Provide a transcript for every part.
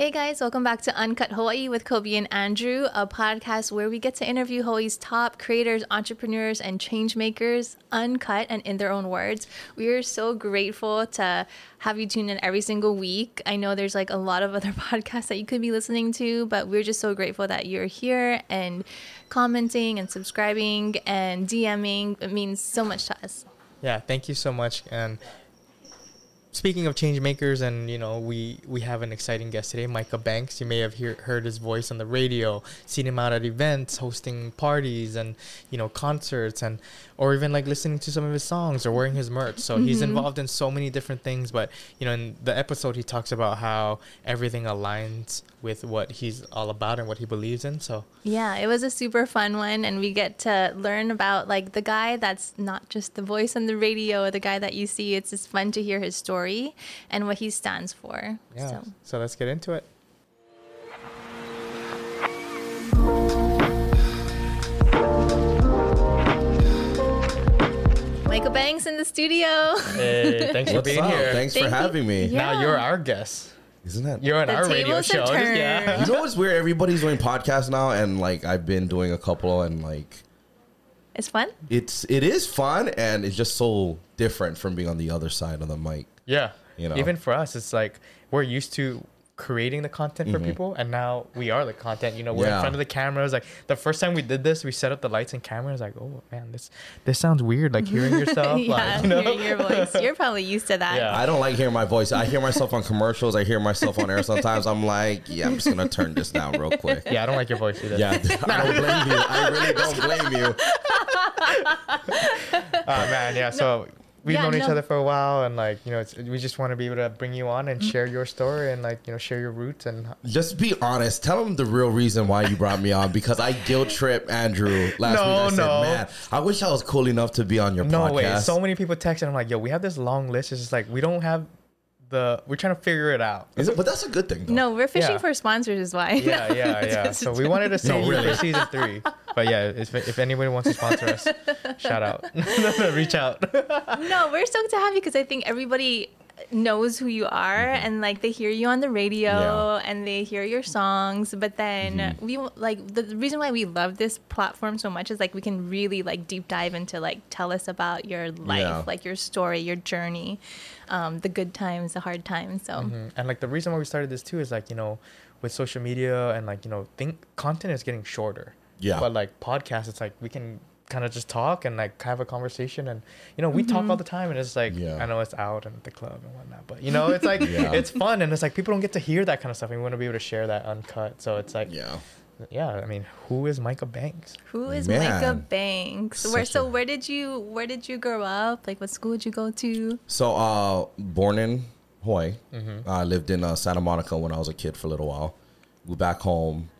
Hey guys, welcome back to Uncut Hawaii with Kolby and Andrew, a podcast where we get to interview Hawaii's top creators, entrepreneurs, and change makers, uncut and in their own words. We are so grateful to have you tune in every single week. I know there's like a lot of other podcasts that you could be listening to, but we're just so grateful that you're here and commenting and subscribing and DMing. It means so much to us. Yeah, thank you so much. And speaking of change makers and you know we we have an exciting guest today micah banks. You may have hear, heard his voice on the radio seen him out at events hosting parties and you know concerts. And or even like listening to some of his songs or wearing his merch so mm-hmm. he's involved in so many different things but you know in the episode he talks about how everything aligns with what he's all about and what he believes in so yeah it was a super fun one and we get to learn about like the guy that's not just the voice on the radio the guy that you see it's just fun to hear his story and what he stands for. Yeah. So, so let's get into it. Micah Banks in the studio. Hey, thanks for being up? here. Thanks Thank for having me. Yeah. Now you're our guest. Isn't that? You're on the our radio show. yeah. You know what's weird? Everybody's doing podcasts now, and like I've been doing a couple, and like it's fun. It's it is fun, and it's just so different from being on the other side of the mic. Yeah. You know, even for us, it's like we're used to creating the content for mm-hmm. people and now we are the content you know we're yeah. in front of the cameras. Like the first time we did this we set up the lights and cameras like oh man this this sounds weird like hearing yourself yeah, like you know? hearing your voice. You're probably used to that. Yeah. i don't like hearing my voice. I hear myself on commercials. I hear myself on air sometimes. I'm like yeah i'm just gonna turn this down real quick. Yeah i don't like your voice either. Yeah i don't blame you. I really don't blame you. Oh man yeah so we've yeah, known no. each other for a while and like you know we just want to be able to bring you on and mm-hmm. share your story and like you know share your roots and just be honest tell them the real reason why you brought me on because i guilt trip andrew last no, week i no. said man i wish i was cool enough to be on your no podcast. way so many people text and i'm like yo we have this long list it's just like we don't have the we're trying to figure it out. Is it? But that's a good thing. Though. No, we're fishing yeah. for sponsors, is why. Yeah, yeah, yeah. so we wanted to say no, really. for season three, but yeah, if, if anybody wants to sponsor us, shout out, reach out. no, we're stoked to have you because I think everybody knows who you are mm-hmm. and like they hear you on the radio yeah. and they hear your songs but then mm-hmm. we like the reason why we love this platform so much is like we can really like deep dive into like tell us about your life yeah. like your story your journey um, the good times the hard times so mm-hmm. and like the reason why we started this too is like you know with social media and like you know think content is getting shorter yeah but like podcasts it's like we can kind of just talk and like have a conversation and you know we mm-hmm. talk all the time and it's like yeah. i know it's out and at the club and whatnot but you know it's like yeah. it's fun and it's like people don't get to hear that kind of stuff and we want to be able to share that uncut so it's like yeah yeah i mean who is micah banks who is Man. micah banks Such where so a... where did you where did you grow up like what school did you go to so uh born in hawaii mm-hmm. i lived in uh, santa monica when i was a kid for a little while moved back home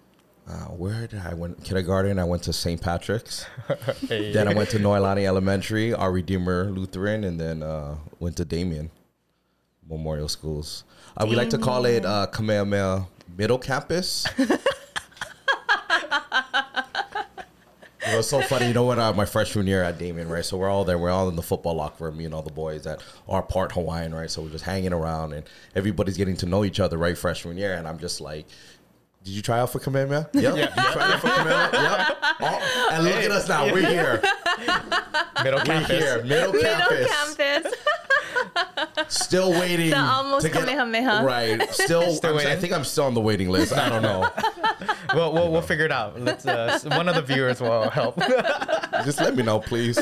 uh, where did I went kindergarten? I went to St. Patrick's. hey. Then I went to Noelani Elementary, Our Redeemer Lutheran, and then uh, went to Damien Memorial Schools. Uh, we like to call it uh, Kamehameha Middle Campus. It was so funny. You know what? Uh, my freshman year at Damien, right? So we're all there. We're all in the football locker room. Me and all the boys that are part Hawaiian, right? So we're just hanging around, and everybody's getting to know each other, right? Freshman year, and I'm just like, did you try out for Kamehameha? Yep. yeah. You tried out for Kamehameha? Yep. Oh, and look at us now. We're here. Middle campus. We're here. Middle, Middle campus. campus. still waiting. The almost to get, Kamehameha. Right. Still, still I think I'm still on the waiting list. I don't know. well, we'll, we'll figure it out. Let's, uh, one of the viewers will help. Just let me know, please.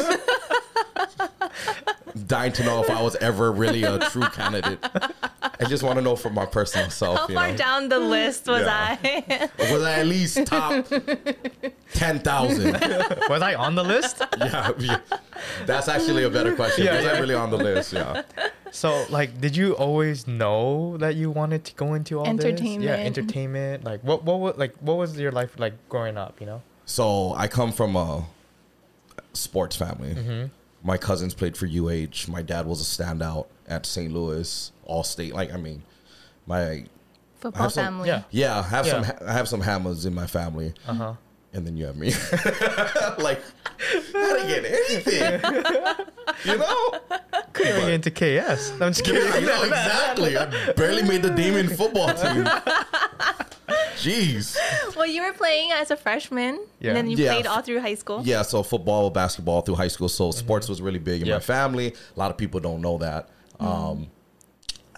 Dying to know if I was ever really a true candidate. I just want to know for my personal self. How far know? down the list was yeah. I? was I at least top ten thousand? Was I on the list? Yeah, yeah, that's actually a better question. Yeah, was yeah. I really on the list? Yeah. So, like, did you always know that you wanted to go into all entertainment? This? Yeah, entertainment. Like, what, what, was, like, what was your life like growing up? You know. So I come from a sports family. Mm-hmm. My cousins played for UH. My dad was a standout at St. Louis all state. Like I mean, my football some, family. Yeah, yeah. I have yeah. some. I have some hammers in my family. Uh huh. And then you have me. like, how to get anything? you know? Couldn't even get into KS. I'm just kidding. Yeah, I know, exactly. I barely made the Damien football team. Jeez. Well, you were playing as a freshman, Yeah. and then you Yeah. played all through high school. Yeah, so football, basketball through high school. So sports Mm-hmm. was really big in my family. A lot of people don't know that. Um,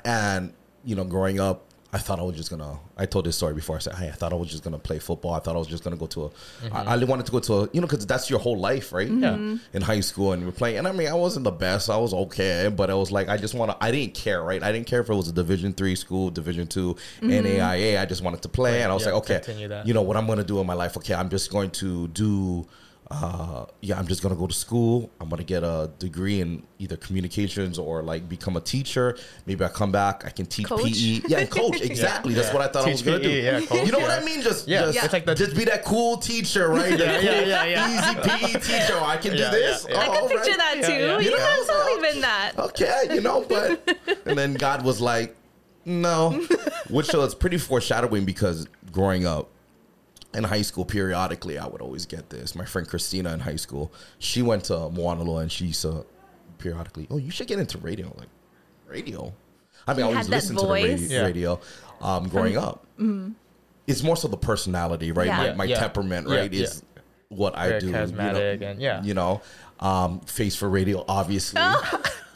and you know, growing up, I thought I was just gonna. I told this story before. I said, "Hey, I thought I was just gonna play football. I thought I was just gonna go to a. I, mm-hmm. I wanted to go to a. You know, because that's your whole life, right? Yeah. Mm-hmm. In high school, and we're playing. And I mean, I wasn't the best. I was okay, but I was like, I just want to. I didn't care, right? I didn't care if it was a Division three school, Division two, mm-hmm. NAIA. I just wanted to play, and I was Yeah, like, okay, you know what I'm gonna do in my life? Okay, I'm just going to do. Uh, yeah, I'm just gonna go to school. I'm gonna get a degree in either communications or like become a teacher. Maybe I come back, I can teach Coach? PE. Yeah, and coach. Exactly. That's Yeah. what I thought I was gonna PE, do. yeah, coach, you know what. I mean? Just Yeah, just, it's like the- just be that cool teacher, right? Yeah, cool, yeah, yeah, yeah. Easy PE teacher. I can Yeah, do this. yeah, yeah. I Oh, can picture right. that too. yeah. You You know, have I totally been that. okay, you know, but and then God was like, no, which was pretty foreshadowing because growing up in high school, periodically I would always get this. My friend Christina in high school, she went to Moanalua and she used to periodically, oh, you should get into radio. I'm like radio. I mean, I always had that listened to the radio. Yeah. radio um, growing up. It's more so the personality, right? Yeah. My, my Yeah. temperament, right? yeah. Is what I Very do. you know? charismatic and yeah. you know, um, face for radio, obviously.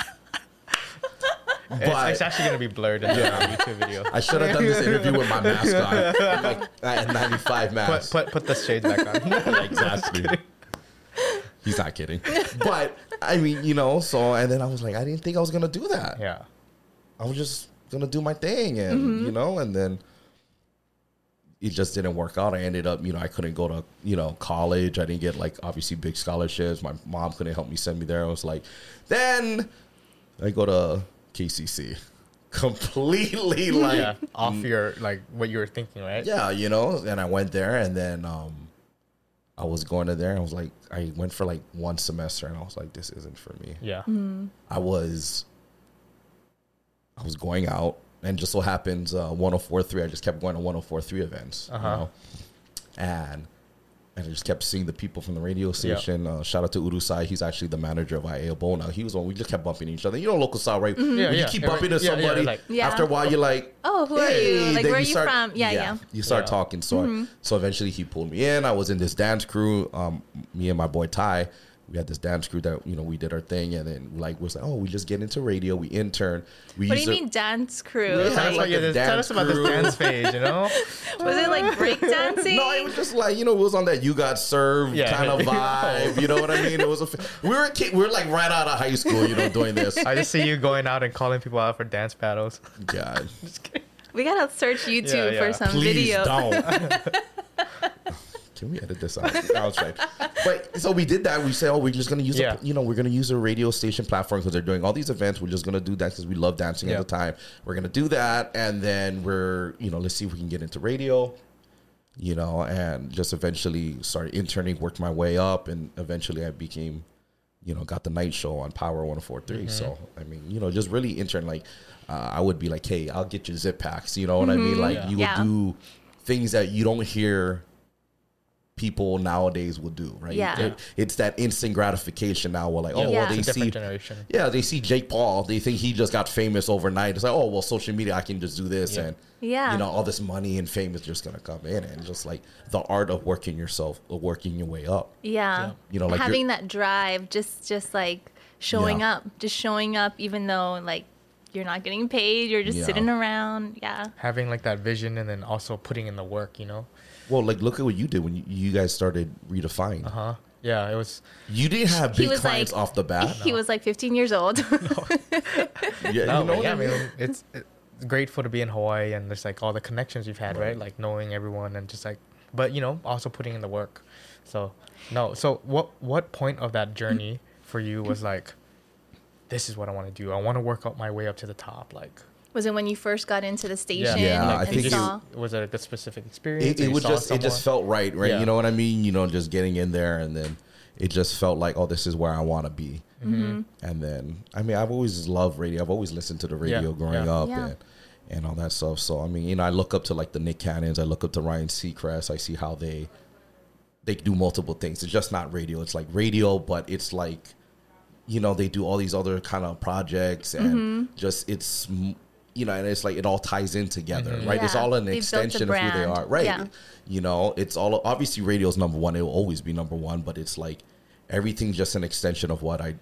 It's, it's actually gonna be blurred in the YouTube video. I should have done this interview with my mask on, like at 95 Put, mask. put put the shades back on. exactly. He's not kidding, but I mean, you know. So and then I was like, I didn't think I was gonna do that. yeah. I was just gonna do my thing, and mm-hmm. you know, and then it just didn't work out. I ended up, you know, I couldn't go to, you know, college. I didn't get like obviously big scholarships. My mom couldn't help me send me there. I was like, then I go to KCC, completely like yeah. Off your like what you were thinking, right? yeah, you know, and I went there and then um I was going to there and I was like I went for like one semester and I was like this isn't for me. Yeah. I was I was going out and just so happens uh 1043 I just kept going to 1043 events, Uh-huh. you know. And and I just kept seeing the people from the radio station. Uh, shout out to Urusai. He's actually the manager of IAO now. He was on. We just kept bumping each other. You know, local style, right? Yeah, When yeah. You keep bumping Yeah, into yeah, somebody. like- Yeah. After a while, you're like, Oh, who are you? Like, then where are you from? Yeah, yeah. You start Yeah. talking. So, so eventually he pulled me in. I was in this dance crew. Um, me and my boy Ty, we had this dance crew that you know we did our thing, and then like was like, oh, we just get into radio. We intern. We What do you to- mean dance crew? Yeah, Tell us, like Like, about, yeah, a this- tell us dance about this dance phase, you know? was it like break dancing? No, it was just like you know, it was on that you got served Yeah. kind of vibe. You know what I mean? It was a. f- We were a kid, we were like right out of high school, you know, doing this. I just see you going out and calling people out for dance battles. God, we gotta search YouTube Yeah, yeah. for some please video. don't. Can we edit this out? I was right. but so we did that. We said, oh, we're just gonna use, Yeah. a, you know, we're gonna use a radio station platform because they're doing all these events. We're just gonna do that because we love dancing Yeah. at the time. We're gonna do that, and then we're, you know, let's see if we can get into radio. You know, and just eventually started interning, worked my way up, and eventually I became, you know, got the night show on Power 1043. So, I mean, you know, just really intern. Like, uh, I would be like, hey, I'll get you zip packs. You know what I mean? Like, Yeah. you Yeah. do things that you don't hear people nowadays will do, right? Yeah. It- it's that instant gratification now. We're like, oh, Yeah. well, they It's a different see, generation. yeah, they see Jake Paul. They think he just got famous overnight. It's like, oh, well, social media, I can just do this, Yeah. and Yeah. you know, all this money and fame is just gonna come in, and just like the art of working yourself, of working your way up. Yeah. You know, like having that drive, just just like showing Yeah. up, just showing up, even though like you're not getting paid, you're just Yeah. sitting around. Yeah. Having like that vision and then also putting in the work, you know? Well, like look at what you did when you, you guys started Redefine. Uh huh. Yeah, it was. You didn't have He big was clients like- off the bat. He was like 15 years old. Yeah, No, you know what yeah, I I mean? mean, it's, it's grateful to be in Hawaii and there's like all the connections you've had, right? Like knowing everyone and just like, but you know, also putting in the work. So, no. So, what what point of that journey for you was like, this is what I want to do. I want to work out my way up to the top. Like, Was it when you first got into the station Yeah, and, I think and you- saw? was it a specific experience? it, it you was saw just it just felt right, right? Yeah. You know what I mean? You know, just getting in there and then it just felt like, oh, this is where I want to be. Mm-hmm. And then, I mean, I've always loved radio. I've always listened to the radio Yeah, growing yeah. up Yeah. and and all that stuff. So I mean, you know, I look up to like the Nick Cannons. I look up to Ryan Seacrest. I see how they they do multiple things. It's just not radio. It's like radio, but it's like you know they do all these other kind of projects and Mm-hmm. just it's m- you know, and it's like it all ties in together, right? It's all an They built a extension of who they are, right? Yeah. You know, it's all obviously radio's number one. It will always be number one, but it's like everything's just an extension of what I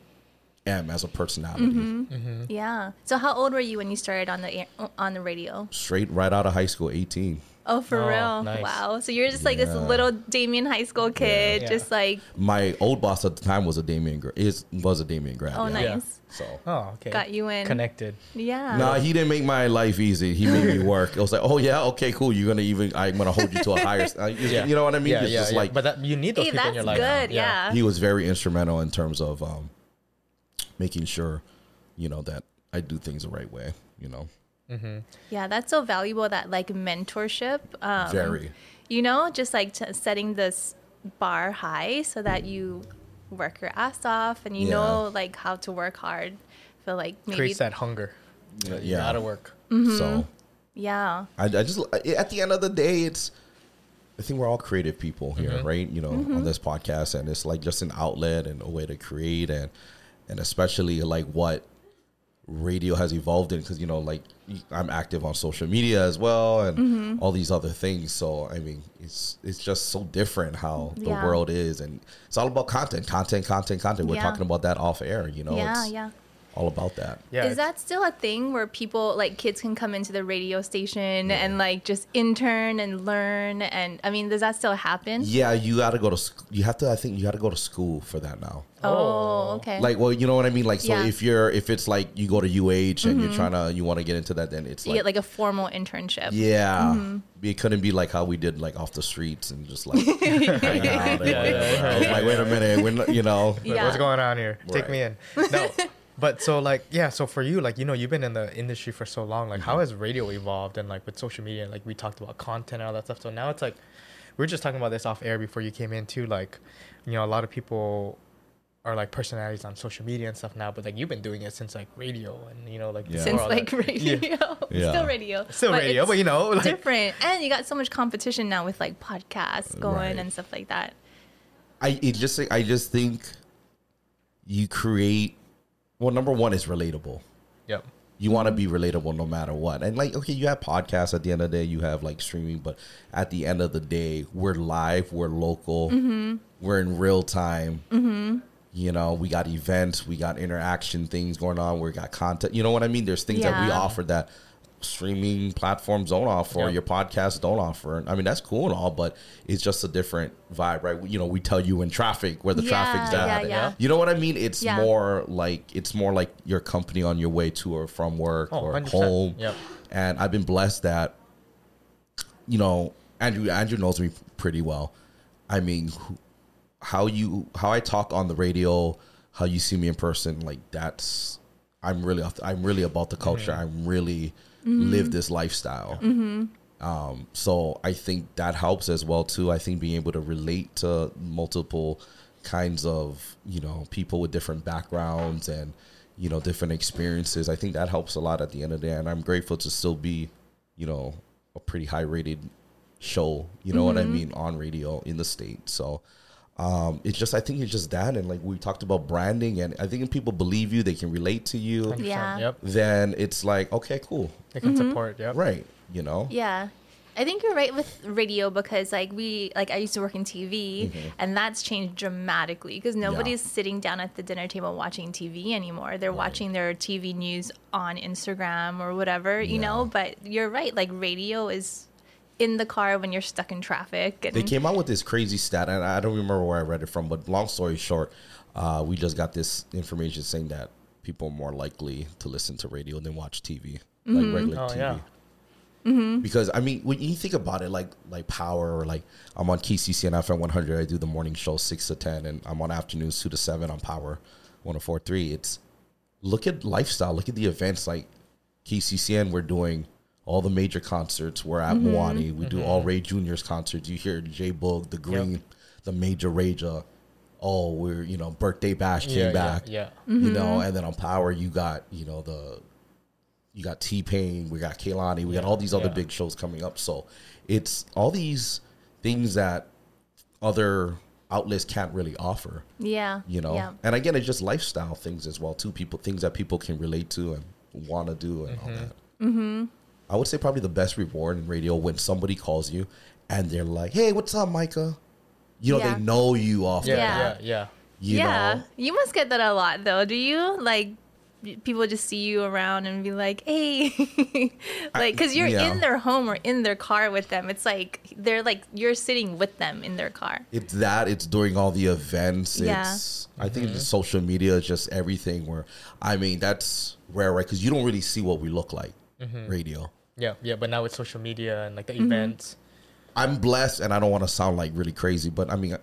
am as a personality. Mm-hmm. Yeah. So how old were you when you started on the air, on the radio? Straight right out of high school, eighteen. Oh, for Oh, real? nice. Wow. So you're just like this little Damien high school kid, Yeah. just like My old boss at the time was a Damien. Gra- Is was a Damien grad. oh, yeah. nice. So. Oh, okay. Got you in. Connected. Yeah. Nah, he didn't make my life easy. He made me work. It was like, oh yeah, okay, cool. You're gonna even, I'm gonna hold you to a higher. Uh, you, you know what I mean? Yeah, it's yeah, just yeah. like, but that, you need those Hey, people in your life. good. Yeah. he was very instrumental in terms of um, making sure, you know, that I do things the right way. You know, Yeah, that's so valuable. That like mentorship. Um, very. You know, just like t- setting this bar high so that you work your ass off and you Yeah. know like how to work hard. Feel like maybe Creates that hunger. Yeah, You gotta work. Mm-hmm. So yeah. I, I just at the end of the day, it's. I think we're all creative people here, right? You know, on this podcast, and it's like just an outlet and a way to create, and and especially like what radio has evolved in, because you know, like I'm active on social media as well, and mm-hmm. all these other things. So I mean, it's it's just so different how the Yeah. world is, and it's all about content, content, content, content. We're Yeah. talking about that off air, you know. yeah, yeah. All about that. Yeah. Is that still a thing where people like kids can come into the radio station and like just intern and learn and I mean, does that still happen? Yeah, you got to go to. sc- You have to. I think you got to go to school for that now. Oh, okay. Like, well, you know what I mean. Like, so Yeah. Mm-hmm. if you're, if it's like you go to UH and you're trying to, you want to get into that, then it's you like, get like a formal internship. yeah, Mm-hmm. it couldn't be like how we did, like off the streets and just like hang out. and Yeah, whatever. yeah, yeah. I was like, wait a minute, we're not, you know, Like, Yeah. What's going on here? Take Right. me in. No. But so like yeah, so for you like you know you've been in the industry for so long like Mm-hmm. how has radio evolved and like with social media like we talked about content and all that stuff so now it's like we are just talking about this off air before you came in too like you know a lot of people are like personalities on social media and stuff now but like you've been doing it since like radio and you know like Yeah. Since like that. radio. Yeah. Still radio. still radio it's but you know like different. And you got so much competition now with like podcasts going Right. and stuff like that. I it just, I just think you create. Well, number one is relatable. yep you want to be relatable no matter what. And like, okay, you have podcasts at the end of the day, you have like streaming, but at the end of the day, we're live, we're local, mm-hmm. we're in real time. Mm-hmm. You know, we got events, we got interaction things going on, we got content. You know what I mean? There's things that we offer that streaming platforms don't offer, or your podcasts don't offer. I mean, that's cool and all, but it's just a different vibe, right? You know, we tell you in traffic where the Yeah, traffic's at. yeah. You know what I mean? It's Yeah. more like it's more like your company on your way to or from work Oh, or 100%. home. Yep. And I've been blessed that, you know, Andrew Andrew knows me pretty well. I mean, how you how I talk on the radio, how you see me in person, like that's I'm really I'm really about the culture. I'm really live mm-hmm. this lifestyle. Mm-hmm. Um, so I think that helps as well too. I think being able to relate to multiple kinds of you know people with different backgrounds and you know different experiences. I think that helps a lot at the end of the day, and I'm grateful to still be you know a pretty high rated show. You know what I mm-hmm. mean on radio in the state. So. Um, it's just I think it's just that, and like we talked about branding, and I think if people believe you, they can relate to you. 100%. Yeah. yep Then it's like okay, cool, they can support Yeah. right? You know, Yeah. I think you're right with radio because like we like I used to work in TV and that's changed dramatically because nobody's sitting down at the dinner table watching TV anymore. They're watching their TV news on Instagram or whatever, you know, but you're right like radio is in the car when you're stuck in traffic and They came out with this crazy stat, and I don't remember where I read it from. But long story short, uh, we just got this information saying that people are more likely to listen to radio than watch TV, like regular Oh, TV. yeah. Because I mean, when you think about it, like like Power, or like I'm on KCCN FM 100. I do the morning show six to ten, and I'm on afternoons two to seven on Power 104.3. It's look at lifestyle, look at the events like KCCN. We're doing all the major concerts. We're at mm-hmm. Moani. We do all mm-hmm. Ray Junior's concerts. You hear J Boog, the Green, the Major Raja. Oh, we're you know birthday bash came yeah, yeah, back. yeah You know, mm-hmm. and then on Power you got you know the you got T Pain, we got Kehlani, we got all these other yeah. big shows coming up. So it's all these things that other outlets can't really offer. yeah. You know, Yeah. and again, it's just lifestyle things as well too. People things that people can relate to and want to do and all that. Mm-hmm. all that. Mm-hmm. I would say probably the best reward in radio when somebody calls you and they're like, "Hey, what's up, Micah?" You know, Yeah. they know you off. Yeah, the Yeah. yeah, yeah. You yeah, know, you must get that a lot though. Do you like? People just see you around and be like, "Hey," like because you're yeah. in their home or in their car with them. It's like they're like you're sitting with them in their car. it's that. It's during all the events. Yeah. It's I think the social media is just everything. Where I mean, that's rare, right? Because you don't really see what we look like. Radio. Yeah, yeah, but now with social media and like the Mm-hmm. events, I'm blessed, and I don't want to sound like really crazy, but I mean, I,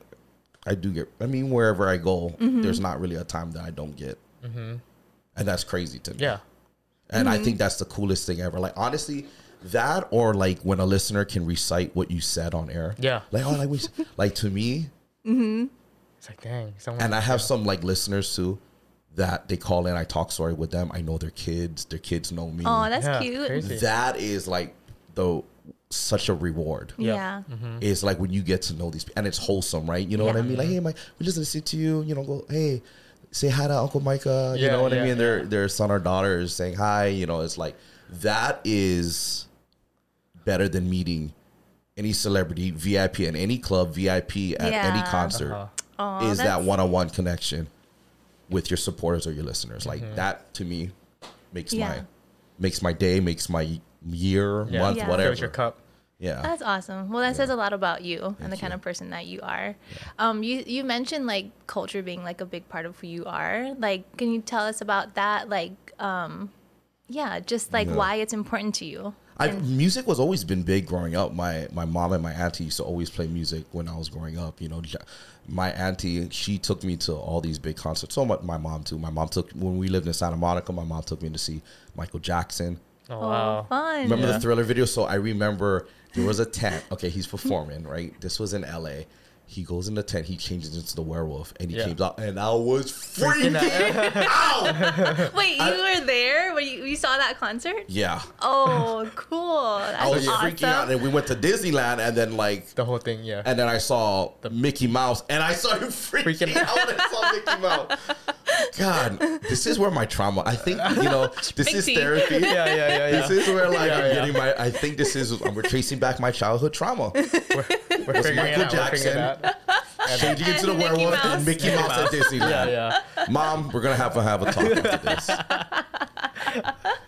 I do get. I mean, wherever I go, Mm-hmm. there's not really a time that I don't get, and that's crazy to me. yeah, and Mm-hmm. I think that's the coolest thing ever. Like honestly, that or like when a listener can recite what you said on air. Yeah. Like oh, like we, like to me, it's like dang, someone. and I have some like listeners too. That they call in, I talk story with them. I know their kids. Their kids know me. Oh, that's Yeah, cute. crazy. that is like the such a reward. Yeah. Yeah. is like when you get to know these people and it's wholesome, right? You know what I mean? Like, hey, Mike, we just listen to sit to you, you know, go, hey, say hi to Uncle Micah. You Yeah, know what I mean? Their yeah. their son or daughter is saying hi, you know, it's like that is better than meeting any celebrity, VIP in any club, VIP at any concert. Uh-huh. Aw, Is that one on one connection with your supporters or your listeners. Like that to me makes Yeah. my makes my day, makes my year, Yeah. month, Yeah. whatever. fills your cup. Yeah. That's awesome. Well, that says a lot about you and the Thank kind of person that you are. Um, you you mentioned like culture being like a big part of who you are. Like, can you tell us about that? Like, um, yeah, just like Yeah. why it's important to you. I music was always been big growing up. My my mom and my auntie used to always play music when I was growing up. You know, my auntie she took me to all these big concerts. So my, my mom too. My mom took when we lived in Santa Monica. My mom took me to see Michael Jackson. Oh, Oh, wow. fun. Remember Yeah. the Thriller video? So I remember there was a tent. Okay, he's performing right. This was in L.A. He goes in the tent. He changes into the werewolf, and he Yeah. came out, and I was freaking out. Wait, you were there when you, you saw that concert? Yeah, Oh, cool. That's I was awesome. freaking out, and we went to Disneyland, and then like The whole thing, yeah. And then I saw the Mickey Mouse, and I started freaking, Freaking out when I saw Mickey Mouse. God, this is where my trauma. I think you know this Big is T. therapy. yeah, yeah, yeah, yeah. This is where like Yeah, I'm yeah. getting my. I think this is we're tracing back my childhood trauma. we're Michael. We're figuring it Jackson. Changing into the And Mickey werewolf Mouse. and Mickey Mouse at Disneyland. Yeah, yeah. Mom, we're gonna have to have a talk after this.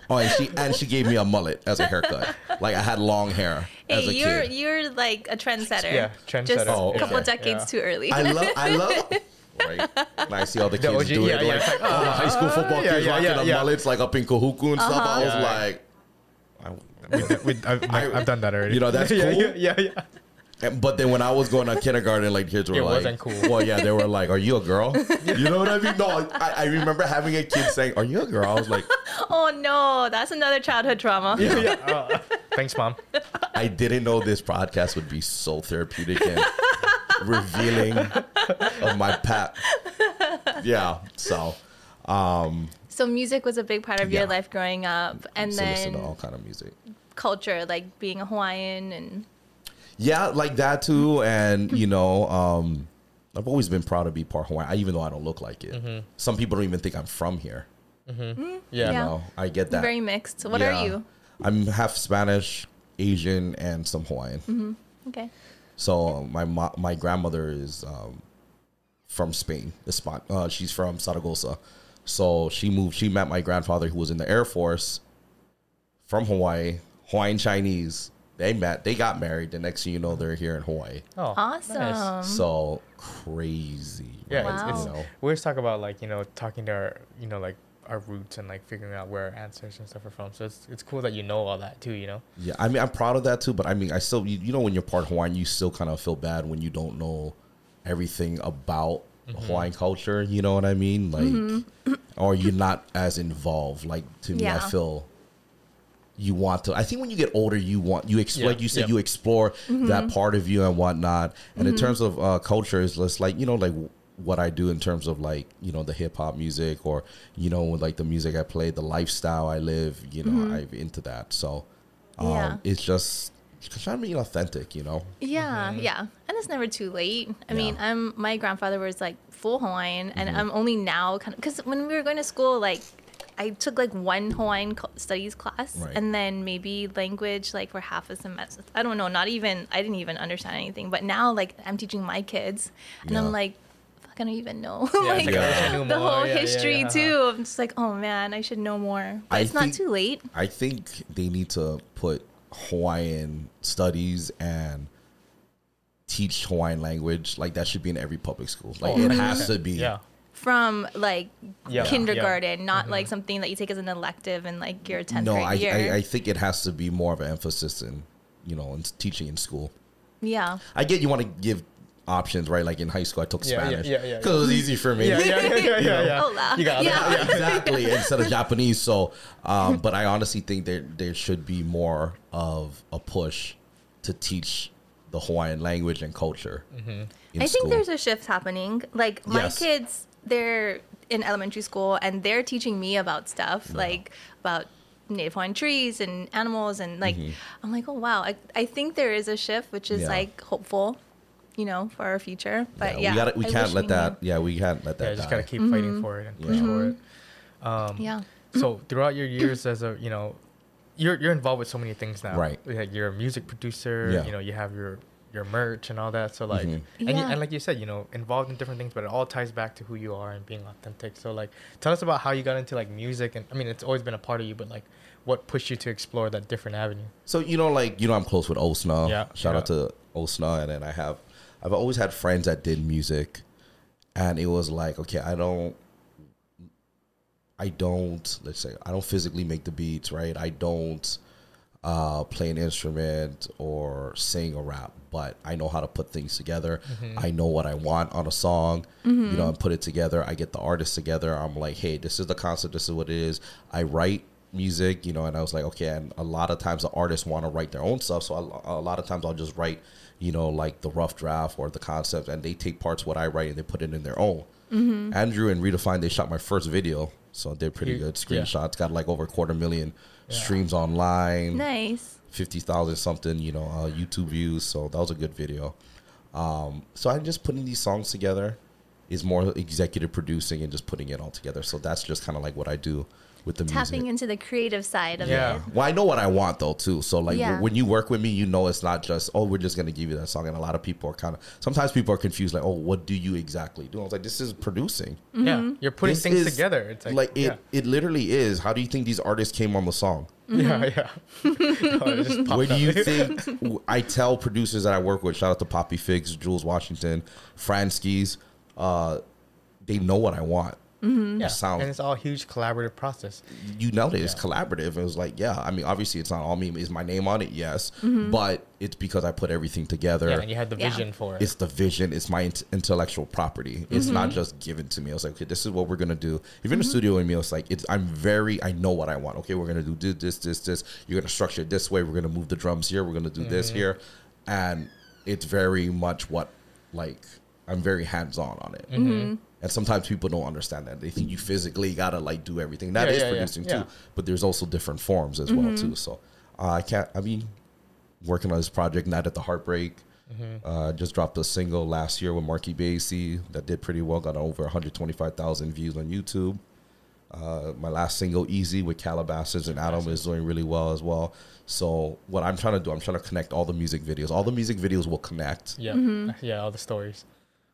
Oh, and she and she gave me a mullet as a haircut. Like I had long hair as a Hey, you're kid. you're like a trendsetter. Yeah, trendsetter. Just Oh, a couple decades Yeah. too early. I love. I love. Right. And I see all the kids OG do yeah, it. yeah, like, like, all the high school football kids yeah, rocking yeah, the mullets like up in Kahuku and stuff. I was Yeah. like, I- We, I've, I- I've done that already. You know, that's yeah, cool. Yeah, yeah, yeah. and- but then when I was going to kindergarten, like kids were It like, wasn't cool. Well, yeah, they were like, "Are you a girl?" You know what I mean? No, I, I remember having a kid saying, "Are you a girl?" I was like, oh no, that's another childhood trauma. yeah, yeah. Uh, thanks, mom. I didn't know this podcast would be so therapeutic and revealing of my pat. Yeah, so Um, So music was a big part of your life growing up, and so listen to then all kind of music. culture, like being a Hawaiian, and Yeah, like that too. And you know, um, I've always been proud to be part Hawaiian, even though I don't look like it. Some people don't even think I'm from here. Yeah. You Yeah. know, I get that. very mixed. What Yeah. are you? I'm half Spanish, Asian, and some Hawaiian. Mm-hmm. Okay. So my mo- my grandmother is um, from Spain. The spot. Uh, she's from Saragossa. So she moved. She met my grandfather, who was in the Air Force, from Hawaii. Hawaiian Chinese. They met. They got married. The next thing you know, they're here in Hawaii. Oh, Awesome. nice. So crazy. Yeah, Wow. it's, You it's know. we always talk about like you know talking to our you know like our roots and like figuring out where our ancestors and stuff are from. So it's it's cool that you know all that too. You know. Yeah, I mean, I'm proud of that too. But I mean, I still, you, you know, when you're part Hawaiian, you still kind of feel bad when you don't know everything about mm-hmm. Hawaiian culture. You know what I mean? Like, mm-hmm. or you're not as involved. Like to me, I feel you want to. I think when you get older, you want you explore. Yeah, like you said, yeah. you explore that mm-hmm. part of you and whatnot. And in terms of uh, culture, it's just like you know, like what I do in terms of like you know the hip hop music or you know like the music I play, the lifestyle I live. You know, I'm into that. So um, Yeah. it's just trying to be authentic. You know, Yeah, yeah, and it's never too late. I mean, I'm my grandfather was like full Hawaiian, and Mm-hmm. I'm only now kind of because when we were going to school, like I took like one Hawaiian studies class Right. and then maybe language like for half a semester. I don't know, not even I didn't even understand anything. But now like I'm teaching my kids and Yeah. I'm like fuck, I don't even know Yeah, like it's like, I wish I knew the whole Yeah, yeah, history yeah. too. I'm just like, oh man, I should know more. But I it's not too late. I think they need to put Hawaiian studies and teach Hawaiian language. Like that should be in every public school. Like Oh, it 100%. has to be. Yeah. From like Yeah. kindergarten, not Mm-hmm. like something that you take as an elective in like your 10th No, grade I, year. I I think it has to be more of an emphasis in you know in teaching in school. yeah. I get you want to give options, right? Like in high school, I took Yeah, yeah, Spanish yeah, yeah, because it was easy for me. Yeah, yeah, yeah, yeah, yeah. yeah. Hola. You got Yeah. that. Yeah. exactly instead of Japanese. So, um, but I honestly think there there should be more of a push to teach the Hawaiian language and culture. in I think there's a shift happening. Like my Yes. kids, they're in elementary school and they're teaching me about stuff like about native Hawaiian trees and animals and like I'm like, oh wow. I, I think there is a shift, which is Mm-hmm. Yeah. like hopeful, you know, for our future. But yeah, we gotta, we can't let we that. Yeah, we can't let that. Yeah, just gotta keep Mm-hmm. fighting for it and push Yeah. for it. Um, Yeah. So throughout your years as a, you know, you're you're involved with so many things now. Right. Like you're a music producer. Yeah. You know, you have your your merch and all that. So like, Mhm. and, you, and like you said, you know, involved in different things, but it all ties back to who you are and being authentic. So like, tell us about how you got into like music, and I mean, it's always been a part of you, but like, what pushed you to explore that different avenue? So you know, like you know, I'm close with Osna. Yeah, Shout out to Osna, and then I have, I've always had friends that did music, and it was like, okay, I don't, I don't, let's say, I don't physically make the beats, right? I don't uh, play an instrument or sing or rap, but I know how to put things together. I know what I want on a song, you know, and put it together. I get the artists together. I'm like, hey, this is the concept. This is what it is. I write music, you know, and I was like, okay. And a lot of times the artists want to write their own stuff, so a, a lot of times I'll just write, you know, like the rough draft or the concept, and they take parts of what I write and they put it in their own. Andrew and Redefine, they shot my first video, so they're pretty You- good. yeah. Screenshots got like over a quarter million Yeah. streams online Nice. fifty thousand something, you know, uh, YouTube views. So that was a good video. Um, so I'm just putting these songs together. Is more executive producing and just putting it all together. So that's just kind of like what I do with the Tapping music. into the creative side of Yeah. it. Well, I know what I want though too. So like Yeah. when you work with me, you know it's not just oh we're just gonna give you that song. And a lot of people are kind of sometimes people are confused like oh what do you exactly do? I was like this is producing. Yeah, you're putting This things is- together. It's like, Like, it yeah. it literally is. How do you think these artists came on the song? Yeah, yeah. Oh, it Where do you think I tell producers that I work with? Shout out to Poppy Figs, Jules Washington, Franskis. Uh, they know what I want. Yeah. sound- and it's all a huge collaborative process. You know that it's collaborative. It was like, yeah. I mean, obviously, it's not all me. Is my name on it? Yes, Mm-hmm. but it's because I put everything together. Yeah, and you had the Yeah. vision for it. it's the vision. It's my int- intellectual property. It's not Mm-hmm. just given to me. I was like, okay, this is what we're gonna do. If you're in the studio with me, it's like it's. I'm very. I know what I want. Okay, we're gonna do this, this, this, this. You're gonna structure it this way. We're gonna move the drums here. We're gonna do this Mm-hmm. here, and it's very much what like I'm very hands on on it. Mm-hmm. And sometimes people don't understand that. They think you physically gotta like do everything. That Yeah, is yeah, yeah, producing yeah. too, but there's also different forms as well too. So uh, I can't. I mean, working on this project, Night at the Heartbreak. Uh, just dropped a single last year with Marky Basie that did pretty well, got over 125,000 views on YouTube. Uh, my last single, Easy, with Calabasas and Adam, is doing really well as well. So, what I'm trying to do, I'm trying to connect all the music videos. All the music videos will connect, yeah, Mm-hmm. yeah, all the stories.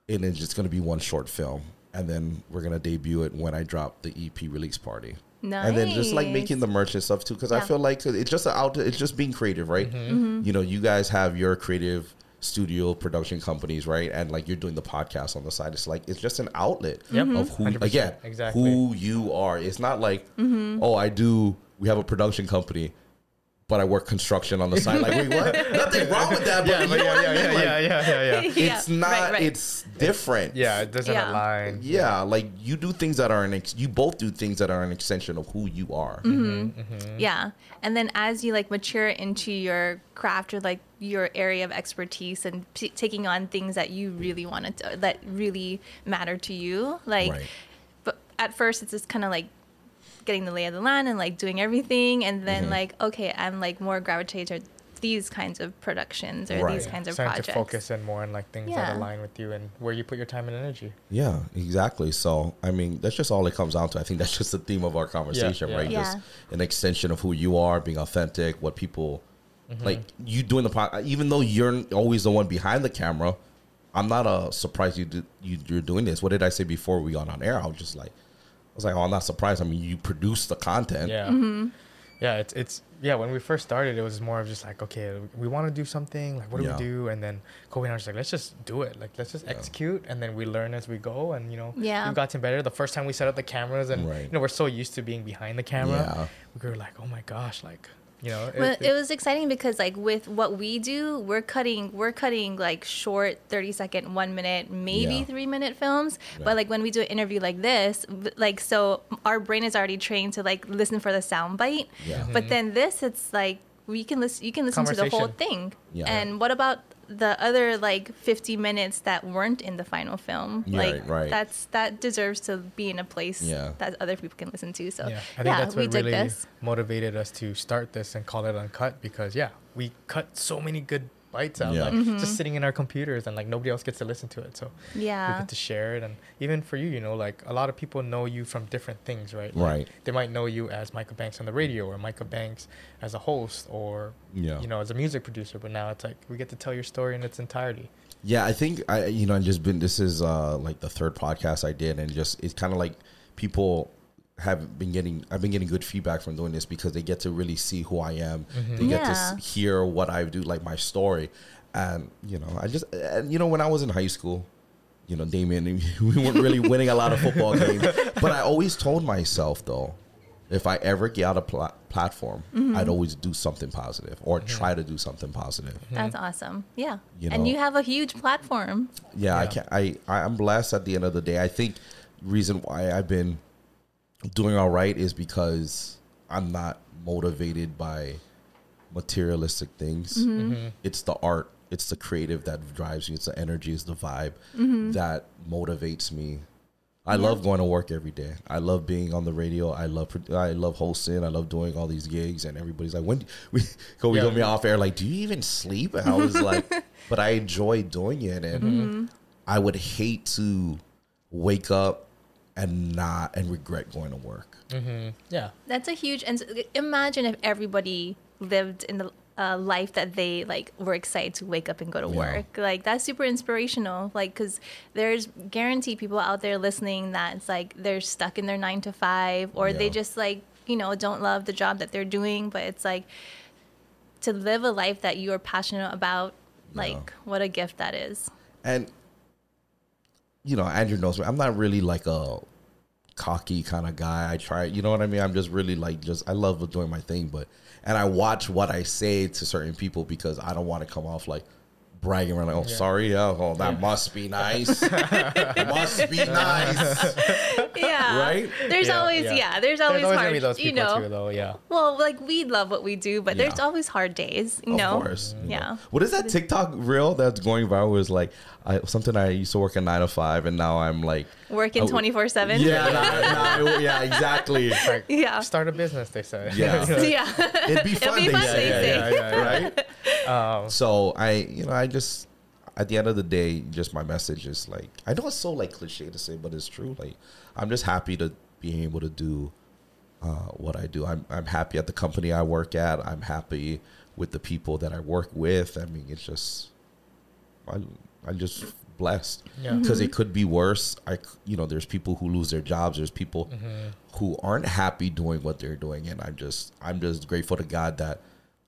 and it's just going to be one short film. And then we're going to debut it when I drop the EP release party. Nice. and then just like making the merch and stuff too because i feel like it's just a out it's just being creative right Mm-hmm. you know you guys have your creative studio production companies right and like you're doing the podcast on the side it's like it's just an outlet Yep. of who 100%, again exactly. who you are it's not like Mm-hmm. oh i do we have a production company but i work construction on the side like wait what nothing wrong with that but Yeah, you but know yeah, what I yeah, mean? yeah, Like, yeah, yeah, yeah, yeah. Yeah, it's not right, right. it's different Yeah, it doesn't Yeah. align. yeah like you do things that are an ex- you both do things that are an extension of who you are Mm-hmm. Yeah. And then as you like mature into your craft or like your area of expertise and p- taking on things that you really want to, that really matter to you, like, Right. but at first it's just kind of like getting the lay of the land and like doing everything. And then Mm-hmm. like, okay, I'm like more gravitated to these kinds of productions or Right. these kinds of Starting projects. to focus in more on like things Yeah. that align with you and where you put your time and energy. Yeah, exactly. So, I mean, that's just all it comes down to. I think that's just the theme of our conversation, yeah. right? Yeah. Just an extension of who you are, being authentic, what people like you doing the pod. Even though you're always the one behind the camera, I'm not uh, surprised you, do, you you're doing this. What did I say before we got on air? I was just like, I was like, oh, I'm not surprised. I mean, you produce the content. Yeah. Mm-hmm. Yeah, it's it's yeah. When we first started, it was more of just like, okay, we want to do something. Like, what do Yeah. we do? And then Kolby and I were just like, let's just do it. Like, let's just Yeah. execute, and then we learn as we go. And you know, Yeah. we've gotten better. The first time we set up the cameras, and Right. you know, we're so used to being behind the camera. Yeah. We were like, oh my gosh, like, you know, Well, it was exciting because like with what we do, we're cutting we're cutting like short 30 second, 1 minute, maybe Yeah. 3 minute films, Right. but like when we do an interview like this, like so our brain is already trained to like listen for the sound bite. Yeah. But mm-hmm. then this it's like we can listen you can listen to the whole thing. Yeah. And what about the other like 50 minutes that weren't in the final film? Yeah, like right, right. that's that deserves to be in a place Yeah. that other people can listen to. So yeah, I think yeah, that's what really motivated us to start this and call it uncut because yeah, we cut so many good bites out, Yeah. like Mm-hmm. just sitting in our computers and like nobody else gets to listen to it. So yeah, we get to share it, and even for you, you know, like a lot of people know you from different things, right? Like, Right. They might know you as Micah Banks on the radio, or Micah Banks as a host, or Yeah. you know, as a music producer. But now it's like we get to tell your story in its entirety. Yeah, I think I you know I've just been this is uh like the third podcast I did and just it's kind of like people have been getting I've been getting good feedback from doing this because they get to really see who I am. Mm-hmm. They get to Yeah. s- hear what I do like my story and you know I just and you know when I was in high school you know Damien we weren't really winning a lot of football games but I always told myself though if I ever get out a pla- platform mm-hmm. I'd always do something positive or mm-hmm. try to do something positive. That's awesome. Yeah. You and know- you have a huge platform. yeah, I can I I- I'm blessed at the end of the day. I think reason why I've been doing all right is because I'm not motivated by materialistic things. Mm-hmm. It's the art, it's the creative that drives you. It's the energy, it's the vibe Mm-hmm. that motivates me. I love going to work every day. I love being on the radio. I love pro- I love hosting. I love doing all these gigs. And everybody's like, "When do- we go? We Yeah. go me off air. Like, do you even sleep?" And I was like, "But I enjoy doing it." And Mm-hmm. I would hate to wake up and not and regret going to work. Yeah. That's a huge and imagine if everybody lived in the uh, life that they like were excited to wake up and go to Yeah. work. Like that's super inspirational. Like cuz there's guaranteed people out there listening that it's like they're stuck in their 9 to 5 or they just like, you know, don't love the job that they're doing, but it's like to live a life that you are passionate about, like what a gift that is. And you know, Andrew knows me. I'm not really like a cocky kind of guy. I try, you know what I mean? I'm just really like just I love doing my thing, but and I watch what I say to certain people because I don't want to come off like bragging around like, oh, sorry, yeah, oh, that must be nice. must be nice, Yeah. right? There's Yeah, always yeah. yeah, there's always, There's always hard, gonna be those you know. too, though. Yeah. Well, like we love what we do, but there's always hard days, you know. Of course. you know. Yeah. What is that TikTok reel that's going viral? Was like I, something I used to work a nine to five, and now I'm like Working twenty four seven. Yeah, nah, nah, yeah, exactly. Like, Yeah. Start a business, they said. Yeah. Yeah. It'd be fun. be fun, say. they say. yeah, yeah, yeah. right? Um, So I, you know, I just at the end of the day, just my message is like I know it's so like cliche to say, but it's true. Like I'm just happy to be able to do uh, what I do. I'm I'm happy at the company I work at. I'm happy with the people that I work with. I mean, it's just I I'm just blessed Yeah. because it could be worse. I you know, there's people who lose their jobs. There's people Mm-hmm. who aren't happy doing what they're doing, and I'm just I'm just grateful to God that.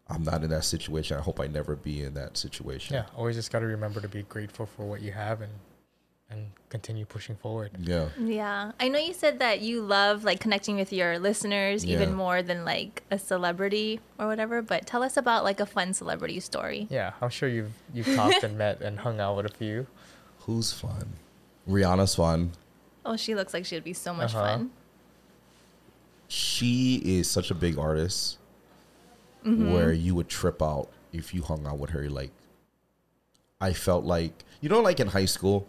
I'm not in that situation. I hope I never be in that situation. yeah. Always just got to remember to be grateful for what you have and and continue pushing forward. Yeah. Yeah. I know you said that you love like connecting with your listeners Yeah. even more than like a celebrity or whatever, but tell us about like a fun celebrity story. Yeah, I'm sure you've you've talked and met and hung out with a few. Who's fun? Rihanna's fun. Oh, she looks like she'd be so much Uh-huh. fun. She is such a big artist Mm-hmm. where you would trip out if you hung out with her. Like, I felt like, you know, like in high school,